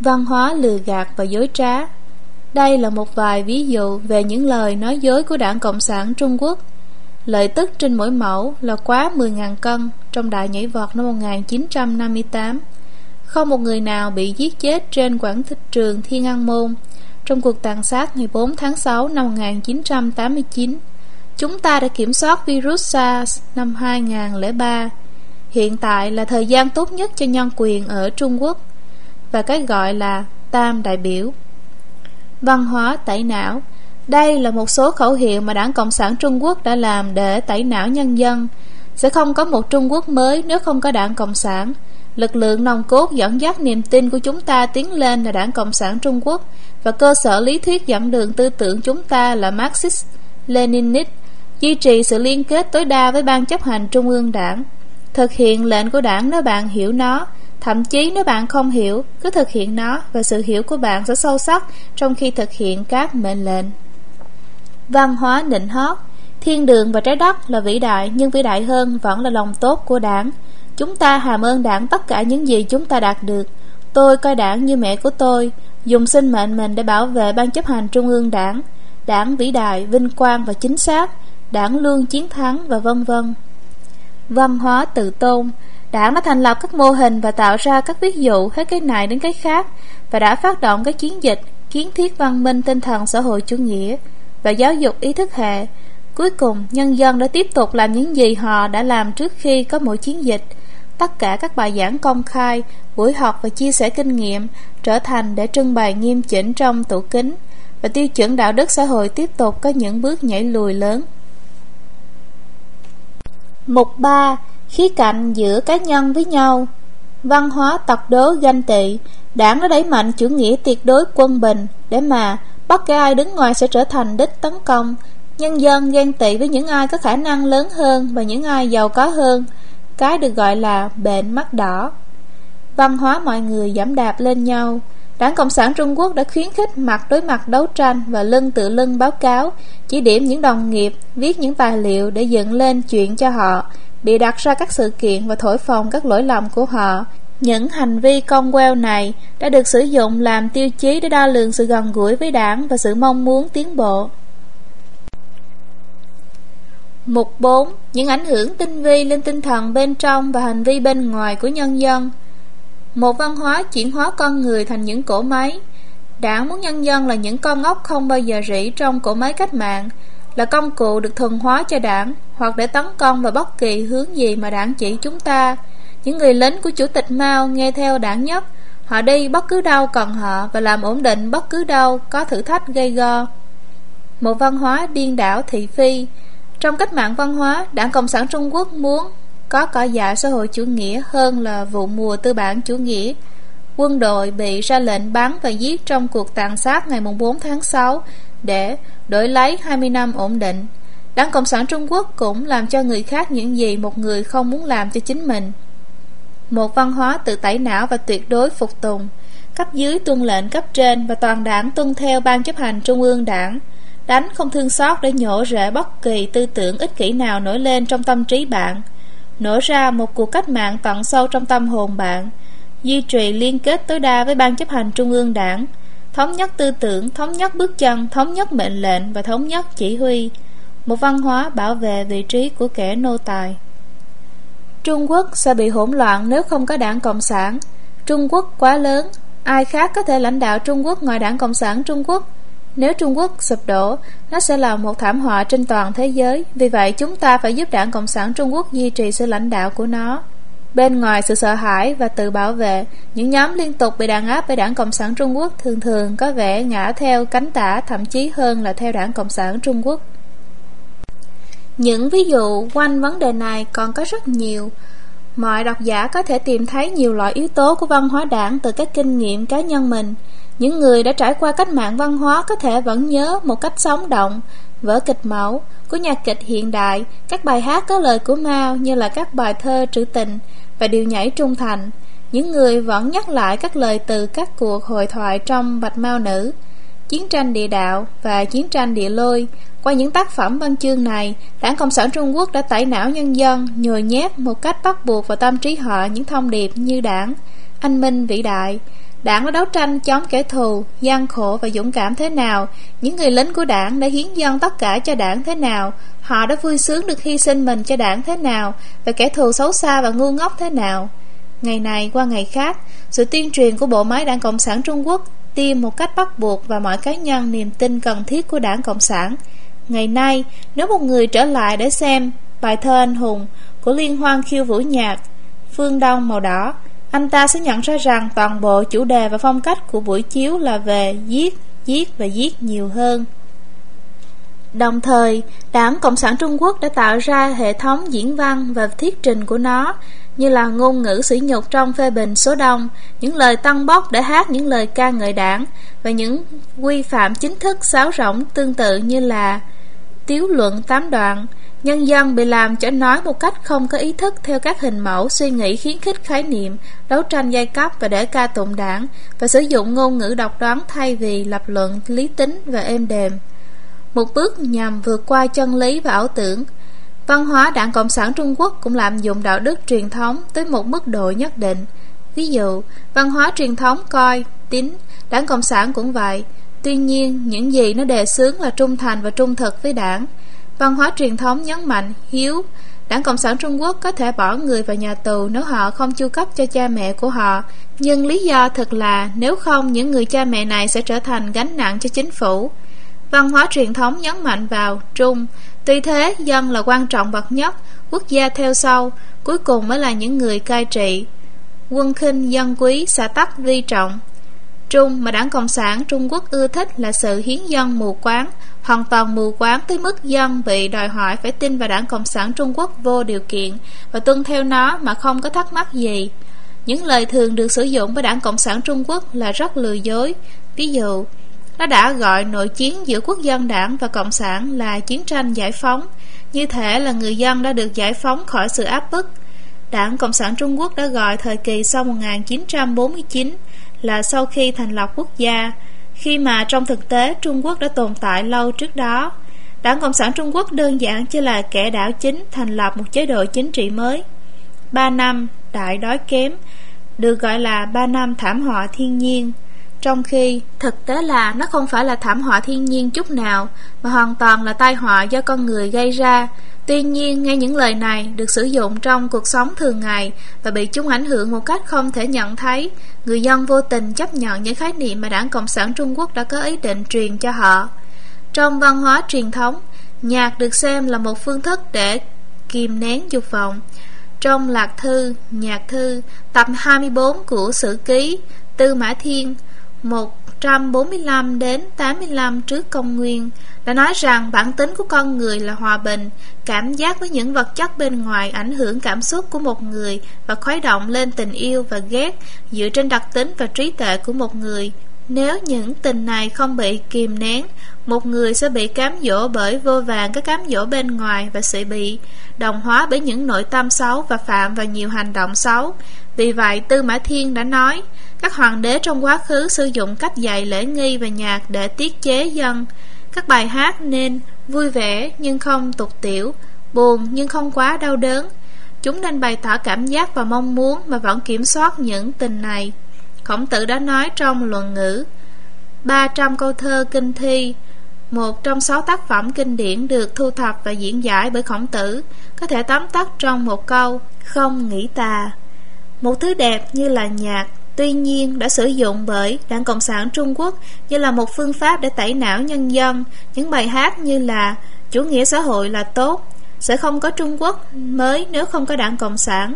Speaker 1: Văn hóa lừa gạt và dối trá Đây là một vài ví dụ về những lời nói dối của Đảng Cộng sản Trung Quốc. Lợi tức trên mỗi mẫu là quá 10.000 cân trong đại nhảy vọt năm 1958 không một người nào bị giết chết trên quảng thích trường Thiên An Môn trong cuộc tàn sát ngày 4 tháng 6 năm 1989. Chúng ta đã kiểm soát virus SARS năm 2003. Hiện tại là thời gian tốt nhất cho nhân quyền ở Trung Quốc và cái gọi là tam đại biểu. Văn hóa, tẩy não Đây là một số khẩu hiệu mà Đảng Cộng sản Trung Quốc đã làm để tẩy não nhân dân. Sẽ không có một Trung Quốc mới nếu không có Đảng Cộng sản. Lực lượng nòng cốt dẫn dắt niềm tin của chúng ta tiến lên là Đảng Cộng sản Trung Quốc và cơ sở lý thuyết dẫn đường tư tưởng chúng ta là Marxist, Leninist, duy trì sự liên kết tối đa với ban chấp hành Trung ương Đảng. Thực hiện lệnh của Đảng nếu bạn hiểu nó, thậm chí nếu bạn không hiểu, cứ thực hiện nó và sự hiểu của bạn sẽ sâu sắc trong khi thực hiện các mệnh lệnh. Văn hóa nịnh hót Thiên đường và trái đất là vĩ đại nhưng vĩ đại hơn vẫn là lòng tốt của Đảng. Chúng ta hàm ơn đảng tất cả những gì chúng ta đạt được. Tôi coi đảng như mẹ của tôi Dùng sinh mệnh mình để bảo vệ ban chấp hành trung ương đảng. Đảng vĩ đại, vinh quang và chính xác. Đảng luôn chiến thắng và vân vân. Văn hóa tự tôn. Đảng đã thành lập các mô hình và tạo ra các ví dụ hết cái này đến cái khác Và đã phát động các chiến dịch kiến thiết văn minh tinh thần xã hội chủ nghĩa Và giáo dục ý thức hệ. Cuối cùng, nhân dân đã tiếp tục làm những gì họ đã làm trước khi có mỗi chiến dịch Tất cả các bài giảng công khai, buổi họp và chia sẻ kinh nghiệm trở thành để trưng bày nghiêm chỉnh trong tủ kính và tiêu chuẩn đạo đức xã hội tiếp tục có những bước nhảy lùi lớn. Mục 3. Khí cạnh giữa cá nhân với nhau Văn hóa tật đố ganh tị Đảng đã đẩy mạnh chủ nghĩa tuyệt đối quân bình Để mà bất kỳ ai đứng ngoài sẽ trở thành đích tấn công Nhân dân ghen tị với những ai có khả năng lớn hơn và những ai giàu có hơn Cái được gọi là bệnh mắt đỏ Văn hóa mọi người giảm đạp lên nhau Đảng Cộng sản Trung Quốc đã khuyến khích mặt đối mặt đấu tranh và lưng tự lưng báo cáo, chỉ điểm những đồng nghiệp, viết những tài liệu để dựng lên chuyện cho họ, bị đặt ra các sự kiện và thổi phồng các lỗi lầm của họ. Những hành vi con queo này đã được sử dụng làm tiêu chí để đo lường sự gần gũi với đảng và sự mong muốn tiến bộ. Mục 4. Những ảnh hưởng tinh vi lên tinh thần bên trong và hành vi bên ngoài của nhân dân. Một văn hóa chuyển hóa con người thành những cỗ máy. Đảng muốn nhân dân là những con ốc không bao giờ rỉ trong cỗ máy cách mạng, Là công cụ được thuần hóa cho đảng Hoặc để tấn công vào bất kỳ hướng gì mà đảng chỉ chúng ta. Những người lính của Chủ tịch Mao nghe theo đảng nhất, Họ đi bất cứ đâu cần họ Và làm ổn định bất cứ đâu có thử thách gây go. Một văn hóa điên đảo thị phi trong cách mạng văn hóa Đảng Cộng sản Trung Quốc muốn có cỏ dại xã hội chủ nghĩa hơn là vụ mùa tư bản chủ nghĩa. Quân đội bị ra lệnh bắn và giết trong cuộc tàn sát ngày 4 tháng 6 để đổi lấy 20 năm ổn định. Đảng Cộng sản Trung Quốc cũng làm cho người khác những gì một người không muốn làm cho chính mình. Một văn hóa tự tẩy não và tuyệt đối phục tùng, cấp dưới tuân lệnh cấp trên và toàn đảng tuân theo ban chấp hành trung ương đảng, đánh không thương xót để nhổ rễ bất kỳ tư tưởng ích kỷ nào nổi lên trong tâm trí bạn. Nổ ra một cuộc cách mạng tận sâu trong tâm hồn bạn, duy trì liên kết tối đa với ban chấp hành trung ương đảng, thống nhất tư tưởng, thống nhất bước chân, thống nhất mệnh lệnh và thống nhất chỉ huy, một văn hóa bảo vệ vị trí của kẻ nô tài. Trung Quốc sẽ bị hỗn loạn nếu không có đảng Cộng sản. Trung Quốc quá lớn, ai khác có thể lãnh đạo Trung Quốc ngoài đảng Cộng sản Trung Quốc? Nếu Trung Quốc sụp đổ, nó sẽ là một thảm họa trên toàn thế giới. Vì vậy, chúng ta phải giúp đảng Cộng sản Trung Quốc duy trì sự lãnh đạo của nó. Bên ngoài sự sợ hãi và tự bảo vệ, những nhóm liên tục bị đàn áp bởi đảng Cộng sản Trung Quốc thường thường có vẻ ngã theo cánh tả thậm chí hơn là theo đảng Cộng sản Trung Quốc. Những ví dụ quanh vấn đề này còn có rất nhiều. Mọi độc giả có thể tìm thấy nhiều loại yếu tố của văn hóa đảng từ các kinh nghiệm cá nhân mình. Những người đã trải qua cách mạng văn hóa có thể vẫn nhớ một cách sống động vở kịch mẫu của nhạc kịch hiện đại, các bài hát có lời của Mao như là các bài thơ trữ tình và điều nhảy trung thành. Những người vẫn nhắc lại các lời từ các cuộc hội thoại trong Bạch Mao Nữ, Chiến tranh địa đạo và Chiến tranh địa lôi. Qua những tác phẩm văn chương này, Đảng Cộng sản Trung Quốc đã tẩy não nhân dân, nhồi nhét một cách bắt buộc vào tâm trí họ những thông điệp như đảng, anh minh vĩ đại, Đảng đã đấu tranh chống kẻ thù, gian khổ và dũng cảm thế nào? Những người lính của đảng đã hiến dâng tất cả cho đảng thế nào? Họ đã vui sướng được hy sinh mình cho đảng thế nào? Và kẻ thù xấu xa và ngu ngốc thế nào? Ngày này qua ngày khác Sự tuyên truyền của bộ máy đảng Cộng sản Trung Quốc Tiêm một cách bắt buộc và mọi cá nhân niềm tin cần thiết của đảng Cộng sản. Ngày nay, nếu một người trở lại để xem bài thơ anh hùng của Liên hoan khiêu vũ nhạc Phương Đông màu đỏ anh ta sẽ nhận ra rằng toàn bộ chủ đề và phong cách của buổi chiếu là về giết, giết và giết nhiều hơn. Đồng thời, Đảng Cộng sản Trung Quốc đã tạo ra hệ thống diễn văn và thuyết trình của nó như là ngôn ngữ sỉ nhục trong phê bình số đông, những lời tăng bốc để hát những lời ca ngợi đảng và những quy phạm chính thức sáo rỗng tương tự như là tiếu luận tám đoạn, Nhân dân bị làm cho nói một cách không có ý thức theo các hình mẫu suy nghĩ khiến khích khái niệm, đấu tranh giai cấp và để ca tụng đảng và sử dụng ngôn ngữ độc đoán thay vì lập luận lý tính và êm đềm. Một bước nhằm vượt qua chân lý và ảo tưởng. Văn hóa Đảng Cộng sản Trung Quốc cũng lạm dụng đạo đức truyền thống tới một mức độ nhất định. Ví dụ, văn hóa truyền thống coi, tín, Đảng Cộng sản cũng vậy. Tuy nhiên, những gì nó đề xướng là trung thành và trung thực với đảng. Văn hóa truyền thống nhấn mạnh hiếu, Đảng Cộng sản Trung Quốc có thể bỏ người vào nhà tù nếu họ không chu cấp cho cha mẹ của họ. Nhưng lý do thật là nếu không, những người cha mẹ này sẽ trở thành gánh nặng cho chính phủ. Văn hóa truyền thống nhấn mạnh vào trung. Tuy thế, dân là quan trọng bậc nhất, Quốc gia theo sau, Cuối cùng mới là những người cai trị. Quân khinh, dân quý, xã tắc vi trọng. Trung mà đảng Cộng sản Trung Quốc ưa thích là sự hiến dân mù quáng hoàn toàn mù quáng tới mức dân bị đòi hỏi phải tin vào đảng Cộng sản Trung Quốc vô điều kiện và tuân theo nó mà không có thắc mắc gì. Những lời thường được sử dụng với đảng Cộng sản Trung Quốc là rất lừa dối. Ví dụ, nó đã gọi nội chiến giữa quốc dân đảng và cộng sản là chiến tranh giải phóng như thể là người dân đã được giải phóng khỏi sự áp bức Đảng Cộng sản Trung Quốc đã gọi thời kỳ sau 1949 là sau khi thành lập quốc gia, khi mà trong thực tế Trung Quốc đã tồn tại lâu trước đó. Đảng Cộng sản Trung Quốc đơn giản chỉ là kẻ đảo chính thành lập một chế độ chính trị mới. Ba năm đại đói kém được gọi là ba năm thảm họa thiên nhiên, trong khi thực tế là nó không phải là thảm họa thiên nhiên chút nào mà hoàn toàn là tai họa do con người gây ra Tuy nhiên, nghe những lời này được sử dụng trong cuộc sống thường ngày và bị chúng ảnh hưởng một cách không thể nhận thấy, người dân vô tình chấp nhận những khái niệm mà Đảng Cộng sản Trung Quốc đã có ý định truyền cho họ. Trong văn hóa truyền thống, nhạc được xem là một phương thức để kìm nén dục vọng. Trong Lạc Thư, Nhạc Thư, tập 24 của Sử Ký, Tư Mã Thiên, 145 đến 85 trước công nguyên, đã nói rằng bản tính của con người là hòa bình, cảm giác với những vật chất bên ngoài ảnh hưởng cảm xúc của một người và khuấy động lên tình yêu và ghét dựa trên đặc tính và trí tuệ của một người. Nếu những tình này không bị kìm nén, một người sẽ bị cám dỗ bởi vô vàng các cám dỗ bên ngoài và sẽ bị đồng hóa bởi những nội tâm xấu và phạm vào nhiều hành động xấu. Vì vậy, Tư Mã Thiên đã nói, các hoàng đế trong quá khứ sử dụng cách dạy lễ nghi và nhạc để tiết chế dân. Các bài hát nên vui vẻ nhưng không tục tiểu, buồn nhưng không quá đau đớn. Chúng nên bày tỏ cảm giác và mong muốn mà vẫn kiểm soát những tình này. Khổng tử đã nói trong luận ngữ 300 câu thơ kinh thi Một trong sáu tác phẩm kinh điển được thu thập và diễn giải bởi khổng tử Có thể tóm tắt trong một câu Không nghĩ tà Một thứ đẹp như là nhạc tuy nhiên đã sử dụng bởi Đảng Cộng sản Trung Quốc như là một phương pháp để tẩy não nhân dân. Những bài hát như là chủ nghĩa xã hội là tốt, sẽ không có Trung Quốc mới nếu không có Đảng Cộng sản.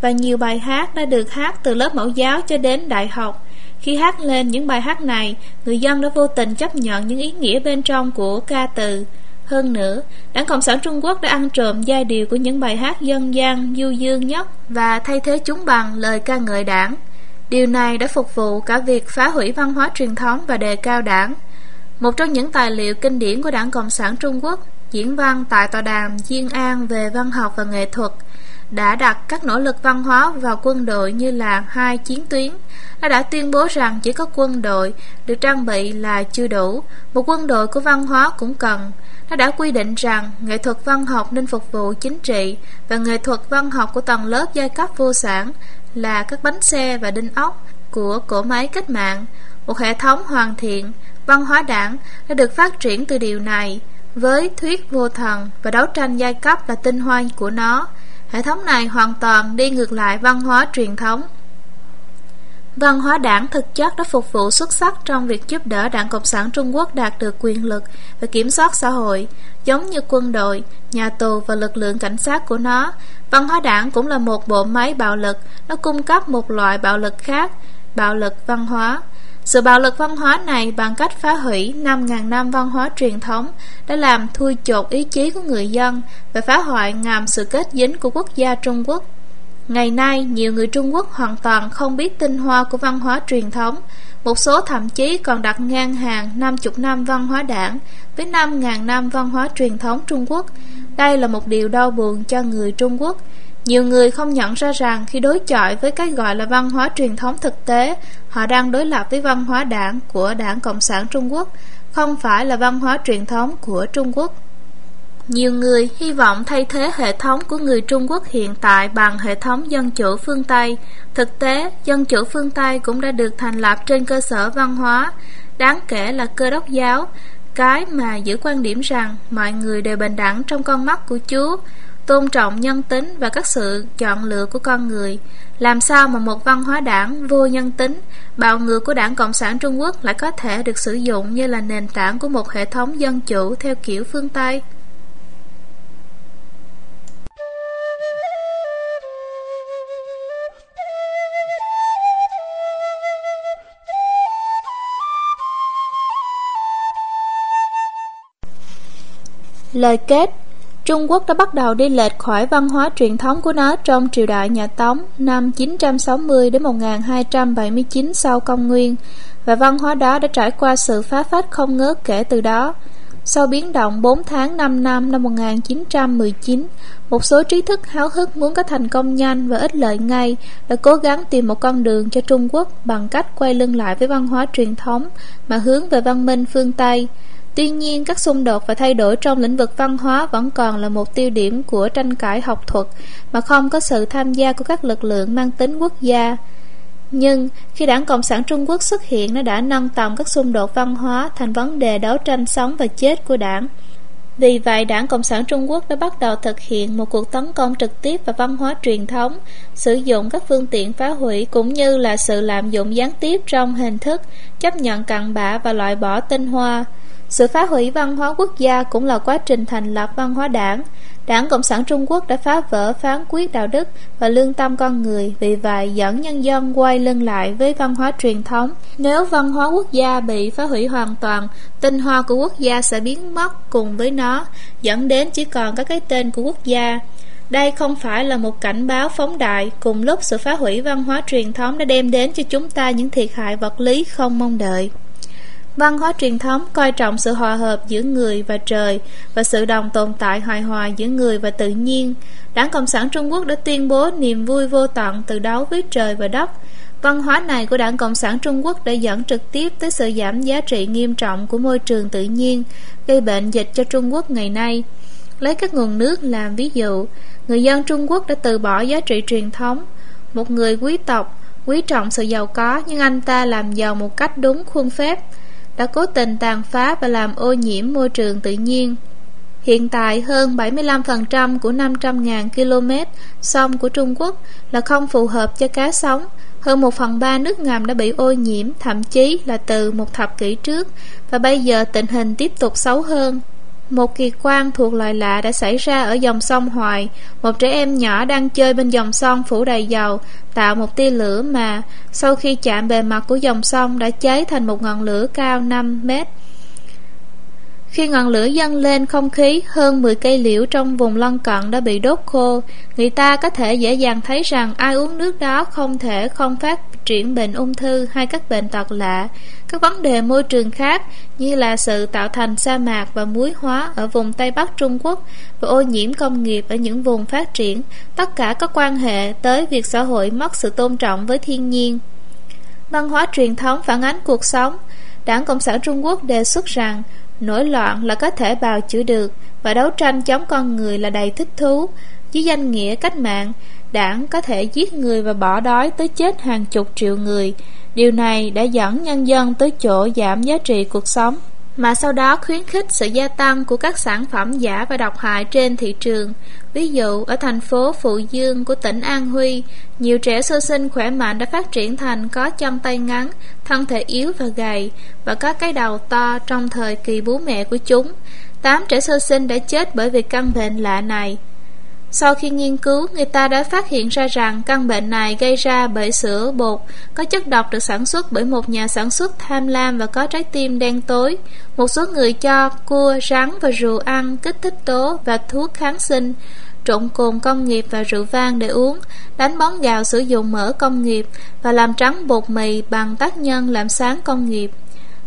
Speaker 1: Và nhiều bài hát đã được hát từ lớp mẫu giáo cho đến đại học. Khi hát lên những bài hát này, người dân đã vô tình chấp nhận những ý nghĩa bên trong của ca từ. Hơn nữa, Đảng Cộng sản Trung Quốc đã ăn trộm giai điệu của những bài hát dân gian du dương nhất và thay thế chúng bằng lời ca ngợi đảng. Điều này đã phục vụ cả việc phá hủy văn hóa truyền thống và đề cao đảng. Một trong những tài liệu kinh điển của Đảng Cộng sản Trung Quốc, diễn văn tại tòa đàm Diên An về văn học và nghệ thuật, đã đặt các nỗ lực văn hóa vào quân đội như là hai chiến tuyến. Nó đã tuyên bố rằng chỉ có quân đội được trang bị là chưa đủ, một quân đội của văn hóa cũng cần. Nó đã quy định rằng nghệ thuật văn học nên phục vụ chính trị và nghệ thuật văn học của tầng lớp giai cấp vô sản là các bánh xe và đinh ốc của cỗ máy cách mạng, một hệ thống hoàn thiện, văn hóa đảng đã được phát triển từ điều này với thuyết vô thần và đấu tranh giai cấp là tinh hoa của nó. Hệ thống này hoàn toàn đi ngược lại văn hóa truyền thống. Văn hóa đảng thực chất đã phục vụ xuất sắc trong việc giúp đỡ Đảng Cộng sản Trung Quốc đạt được quyền lực và kiểm soát xã hội, giống như quân đội, nhà tù và lực lượng cảnh sát của nó. Văn hóa đảng cũng là một bộ máy bạo lực, nó cung cấp một loại bạo lực khác, bạo lực văn hóa. Sự bạo lực văn hóa này bằng cách phá hủy 5.000 năm văn hóa truyền thống đã làm thui chột ý chí của người dân và phá hoại ngầm sự kết dính của quốc gia Trung Quốc. Ngày nay, nhiều người Trung Quốc hoàn toàn không biết tinh hoa của văn hóa truyền thống, một số thậm chí còn đặt ngang hàng 50 năm văn hóa đảng với 5.000 năm văn hóa truyền thống Trung Quốc. Đây là một điều đau buồn cho người Trung Quốc. Nhiều người không nhận ra rằng khi đối chọi với cái gọi là văn hóa truyền thống thực tế, họ đang đối lập với văn hóa đảng của Đảng Cộng sản Trung Quốc, không phải là văn hóa truyền thống của Trung Quốc. Nhiều người hy vọng thay thế hệ thống của người Trung Quốc hiện tại bằng hệ thống dân chủ phương Tây. Thực tế, dân chủ phương Tây cũng đã được thành lập trên cơ sở văn hóa, đáng kể là cơ đốc giáo, cái mà giữ quan điểm rằng mọi người đều bình đẳng trong con mắt của Chúa, tôn trọng nhân tính và các sự chọn lựa của con người. Làm sao mà một văn hóa đảng vô nhân tính, bạo ngược của đảng Cộng sản Trung Quốc lại có thể được sử dụng như là nền tảng của một hệ thống dân chủ theo kiểu phương Tây? Lời kết Trung Quốc đã bắt đầu đi lệch khỏi văn hóa truyền thống của nó trong triều đại nhà Tống năm 960 đến 1279 sau công nguyên và văn hóa đó đã trải qua sự phá phách không ngớt kể từ đó. Sau biến động 4 tháng 5 năm năm 1919, một số trí thức háo hức muốn có thành công nhanh và ít lợi ngay đã cố gắng tìm một con đường cho Trung Quốc bằng cách quay lưng lại với văn hóa truyền thống mà hướng về văn minh phương Tây. Tuy nhiên, các xung đột và thay đổi trong lĩnh vực văn hóa vẫn còn là một tiêu điểm của tranh cãi học thuật mà không có sự tham gia của các lực lượng mang tính quốc gia. Nhưng khi đảng Cộng sản Trung Quốc xuất hiện nó đã nâng tầm các xung đột văn hóa thành vấn đề đấu tranh sống và chết của đảng. Vì vậy, Đảng Cộng sản Trung Quốc đã bắt đầu thực hiện một cuộc tấn công trực tiếp vào văn hóa truyền thống, sử dụng các phương tiện phá hủy cũng như là sự lạm dụng gián tiếp trong hình thức, chấp nhận cặn bã và loại bỏ tinh hoa. Sự phá hủy văn hóa quốc gia cũng là quá trình thành lập văn hóa đảng. Đảng Cộng sản Trung Quốc đã phá vỡ phán quyết đạo đức và lương tâm con người, vì vậy dẫn nhân dân quay lưng lại với văn hóa truyền thống. Nếu văn hóa quốc gia bị phá hủy hoàn toàn, tinh hoa của quốc gia sẽ biến mất cùng với nó, dẫn đến chỉ còn các cái tên của quốc gia. Đây không phải là một cảnh báo phóng đại, cùng lúc sự phá hủy văn hóa truyền thống đã đem đến cho chúng ta những thiệt hại vật lý không mong đợi. Văn hóa truyền thống coi trọng sự hòa hợp giữa người và trời và sự đồng tồn tại hài hòa giữa người và tự nhiên. Đảng Cộng sản Trung Quốc đã tuyên bố niềm vui vô tận từ đấu với trời và đất. Văn hóa này của Đảng Cộng sản Trung Quốc đã dẫn trực tiếp tới sự giảm giá trị nghiêm trọng của môi trường tự nhiên, gây bệnh dịch cho Trung Quốc ngày nay. Lấy các nguồn nước làm ví dụ, người dân Trung Quốc đã từ bỏ giá trị truyền thống. Một người quý tộc, quý trọng sự giàu có nhưng anh ta làm giàu một cách đúng khuôn phép đã cố tình tàn phá và làm ô nhiễm môi trường tự nhiên. Hiện tại hơn 75% của 500.000 km sông của Trung Quốc là không phù hợp cho cá sống. Hơn 1 phần 3 nước ngầm đã bị ô nhiễm, thậm chí là từ một thập kỷ trước, và bây giờ tình hình tiếp tục xấu hơn. Một kỳ quan thuộc loài lạ đã xảy ra ở dòng sông Hoài. Một trẻ em nhỏ đang chơi bên dòng sông phủ đầy dầu, Tạo một tia lửa mà Sau khi chạm bề mặt của dòng sông Đã cháy thành một ngọn lửa cao 5 mét khi ngọn lửa dâng lên không khí, hơn 10 cây liễu trong vùng lân cận đã bị đốt khô. Người ta có thể dễ dàng thấy rằng ai uống nước đó không thể không phát triển bệnh ung thư hay các bệnh tật lạ. Các vấn đề môi trường khác như là sự tạo thành sa mạc và muối hóa ở vùng Tây Bắc Trung Quốc và ô nhiễm công nghiệp ở những vùng phát triển, tất cả có quan hệ tới việc xã hội mất sự tôn trọng với thiên nhiên. Văn hóa truyền thống phản ánh cuộc sống. Đảng Cộng sản Trung Quốc đề xuất rằng Nổi loạn là có thể bào chữa được, Và đấu tranh chống con người là đầy thích thú. Dưới danh nghĩa cách mạng, Đảng có thể giết người và bỏ đói tới chết hàng chục triệu người. Điều này đã dẫn nhân dân tới chỗ giảm giá trị cuộc sống mà sau đó khuyến khích sự gia tăng của các sản phẩm giả và độc hại trên thị trường. Ví dụ, ở thành phố Phụ Dương của tỉnh An Huy, nhiều trẻ sơ sinh khỏe mạnh đã phát triển thành có chân tay ngắn, thân thể yếu và gầy, và có cái đầu to trong thời kỳ bú mẹ của chúng. Tám trẻ sơ sinh đã chết bởi vì căn bệnh lạ này. Sau khi nghiên cứu, người ta đã phát hiện ra rằng căn bệnh này gây ra bởi sữa bột có chất độc được sản xuất bởi một nhà sản xuất tham lam và có trái tim đen tối. Một số người cho cua, rắn và rượu ăn, kích thích tố và thuốc kháng sinh, trộn cồn công nghiệp và rượu vang để uống, đánh bóng gạo sử dụng mỡ công nghiệp và làm trắng bột mì bằng tác nhân làm sáng công nghiệp.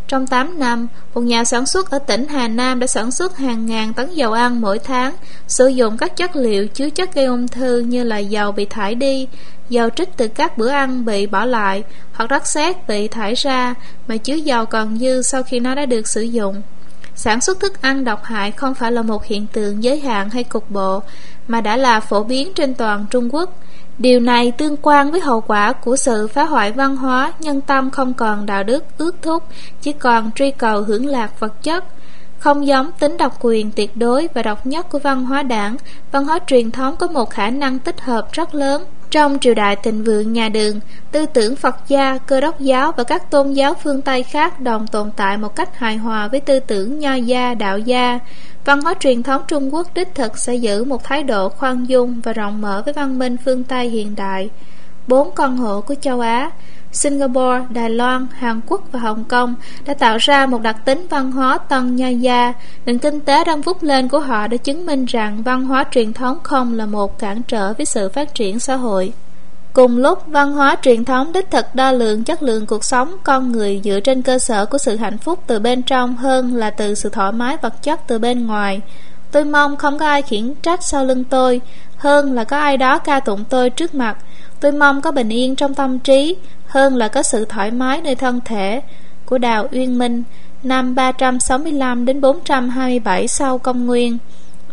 Speaker 1: Trong 8 năm, một nhà sản xuất ở tỉnh Hà Nam đã sản xuất hàng ngàn tấn dầu ăn mỗi tháng, sử dụng các chất liệu chứa chất gây ung thư như là dầu bị thải đi, dầu trích từ các bữa ăn bị bỏ lại, hoặc đất sét bị thải ra mà chứa dầu còn dư sau khi nó đã được sử dụng. Sản xuất thức ăn độc hại không phải là một hiện tượng giới hạn hay cục bộ, mà đã là phổ biến trên toàn Trung Quốc. Điều này tương quan với hậu quả của sự phá hoại văn hóa, nhân tâm không còn đạo đức ước thúc, chỉ còn truy cầu hưởng lạc vật chất. Không giống tính độc quyền tuyệt đối và độc nhất của văn hóa đảng, văn hóa truyền thống có một khả năng tích hợp rất lớn. Trong triều đại thịnh vượng nhà đường, tư tưởng Phật gia, cơ đốc giáo và các tôn giáo phương Tây khác đồng tồn tại một cách hài hòa với tư tưởng nho gia, đạo gia. Văn hóa truyền thống Trung Quốc đích thực sẽ giữ một thái độ khoan dung và rộng mở với văn minh phương Tây hiện đại. Bốn con hộ của châu Á Singapore, Đài Loan, Hàn Quốc và Hồng Kông đã tạo ra một đặc tính văn hóa tân nha gia. Nền kinh tế đang vút lên của họ đã chứng minh rằng văn hóa truyền thống không là một cản trở với sự phát triển xã hội. Cùng lúc, văn hóa truyền thống đích thực đo lường chất lượng cuộc sống con người dựa trên cơ sở của sự hạnh phúc từ bên trong hơn là từ sự thoải mái vật chất từ bên ngoài. Tôi mong không có ai khiển trách sau lưng tôi, hơn là có ai đó ca tụng tôi trước mặt. Tôi mong có bình yên trong tâm trí, hơn là có sự thoải mái nơi thân thể. Của Đào Uyên Minh, năm 365 đến 427 sau công nguyên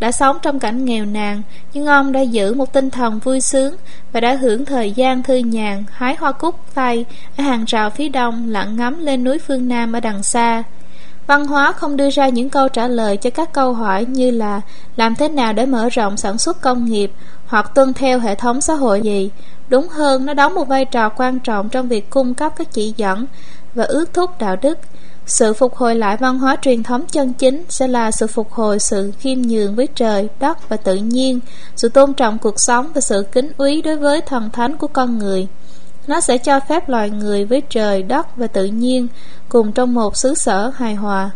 Speaker 1: đã sống trong cảnh nghèo nàn, nhưng ông đã giữ một tinh thần vui sướng và đã hưởng thời gian thư nhàn, hái hoa cúc vay ở hàng rào phía đông lặng ngắm lên núi phương nam ở đằng xa. Văn hóa không đưa ra những câu trả lời cho các câu hỏi như là làm thế nào để mở rộng sản xuất công nghiệp hoặc tuân theo hệ thống xã hội gì. Đúng hơn, nó đóng một vai trò quan trọng trong việc cung cấp các chỉ dẫn và ước thúc đạo đức sự phục hồi lại văn hóa truyền thống chân chính sẽ là sự phục hồi sự khiêm nhường với trời, đất và tự nhiên, sự tôn trọng cuộc sống và sự kính úy đối với thần thánh của con người. Nó sẽ cho phép loài người với trời, đất và tự nhiên cùng trong một xứ sở hài hòa.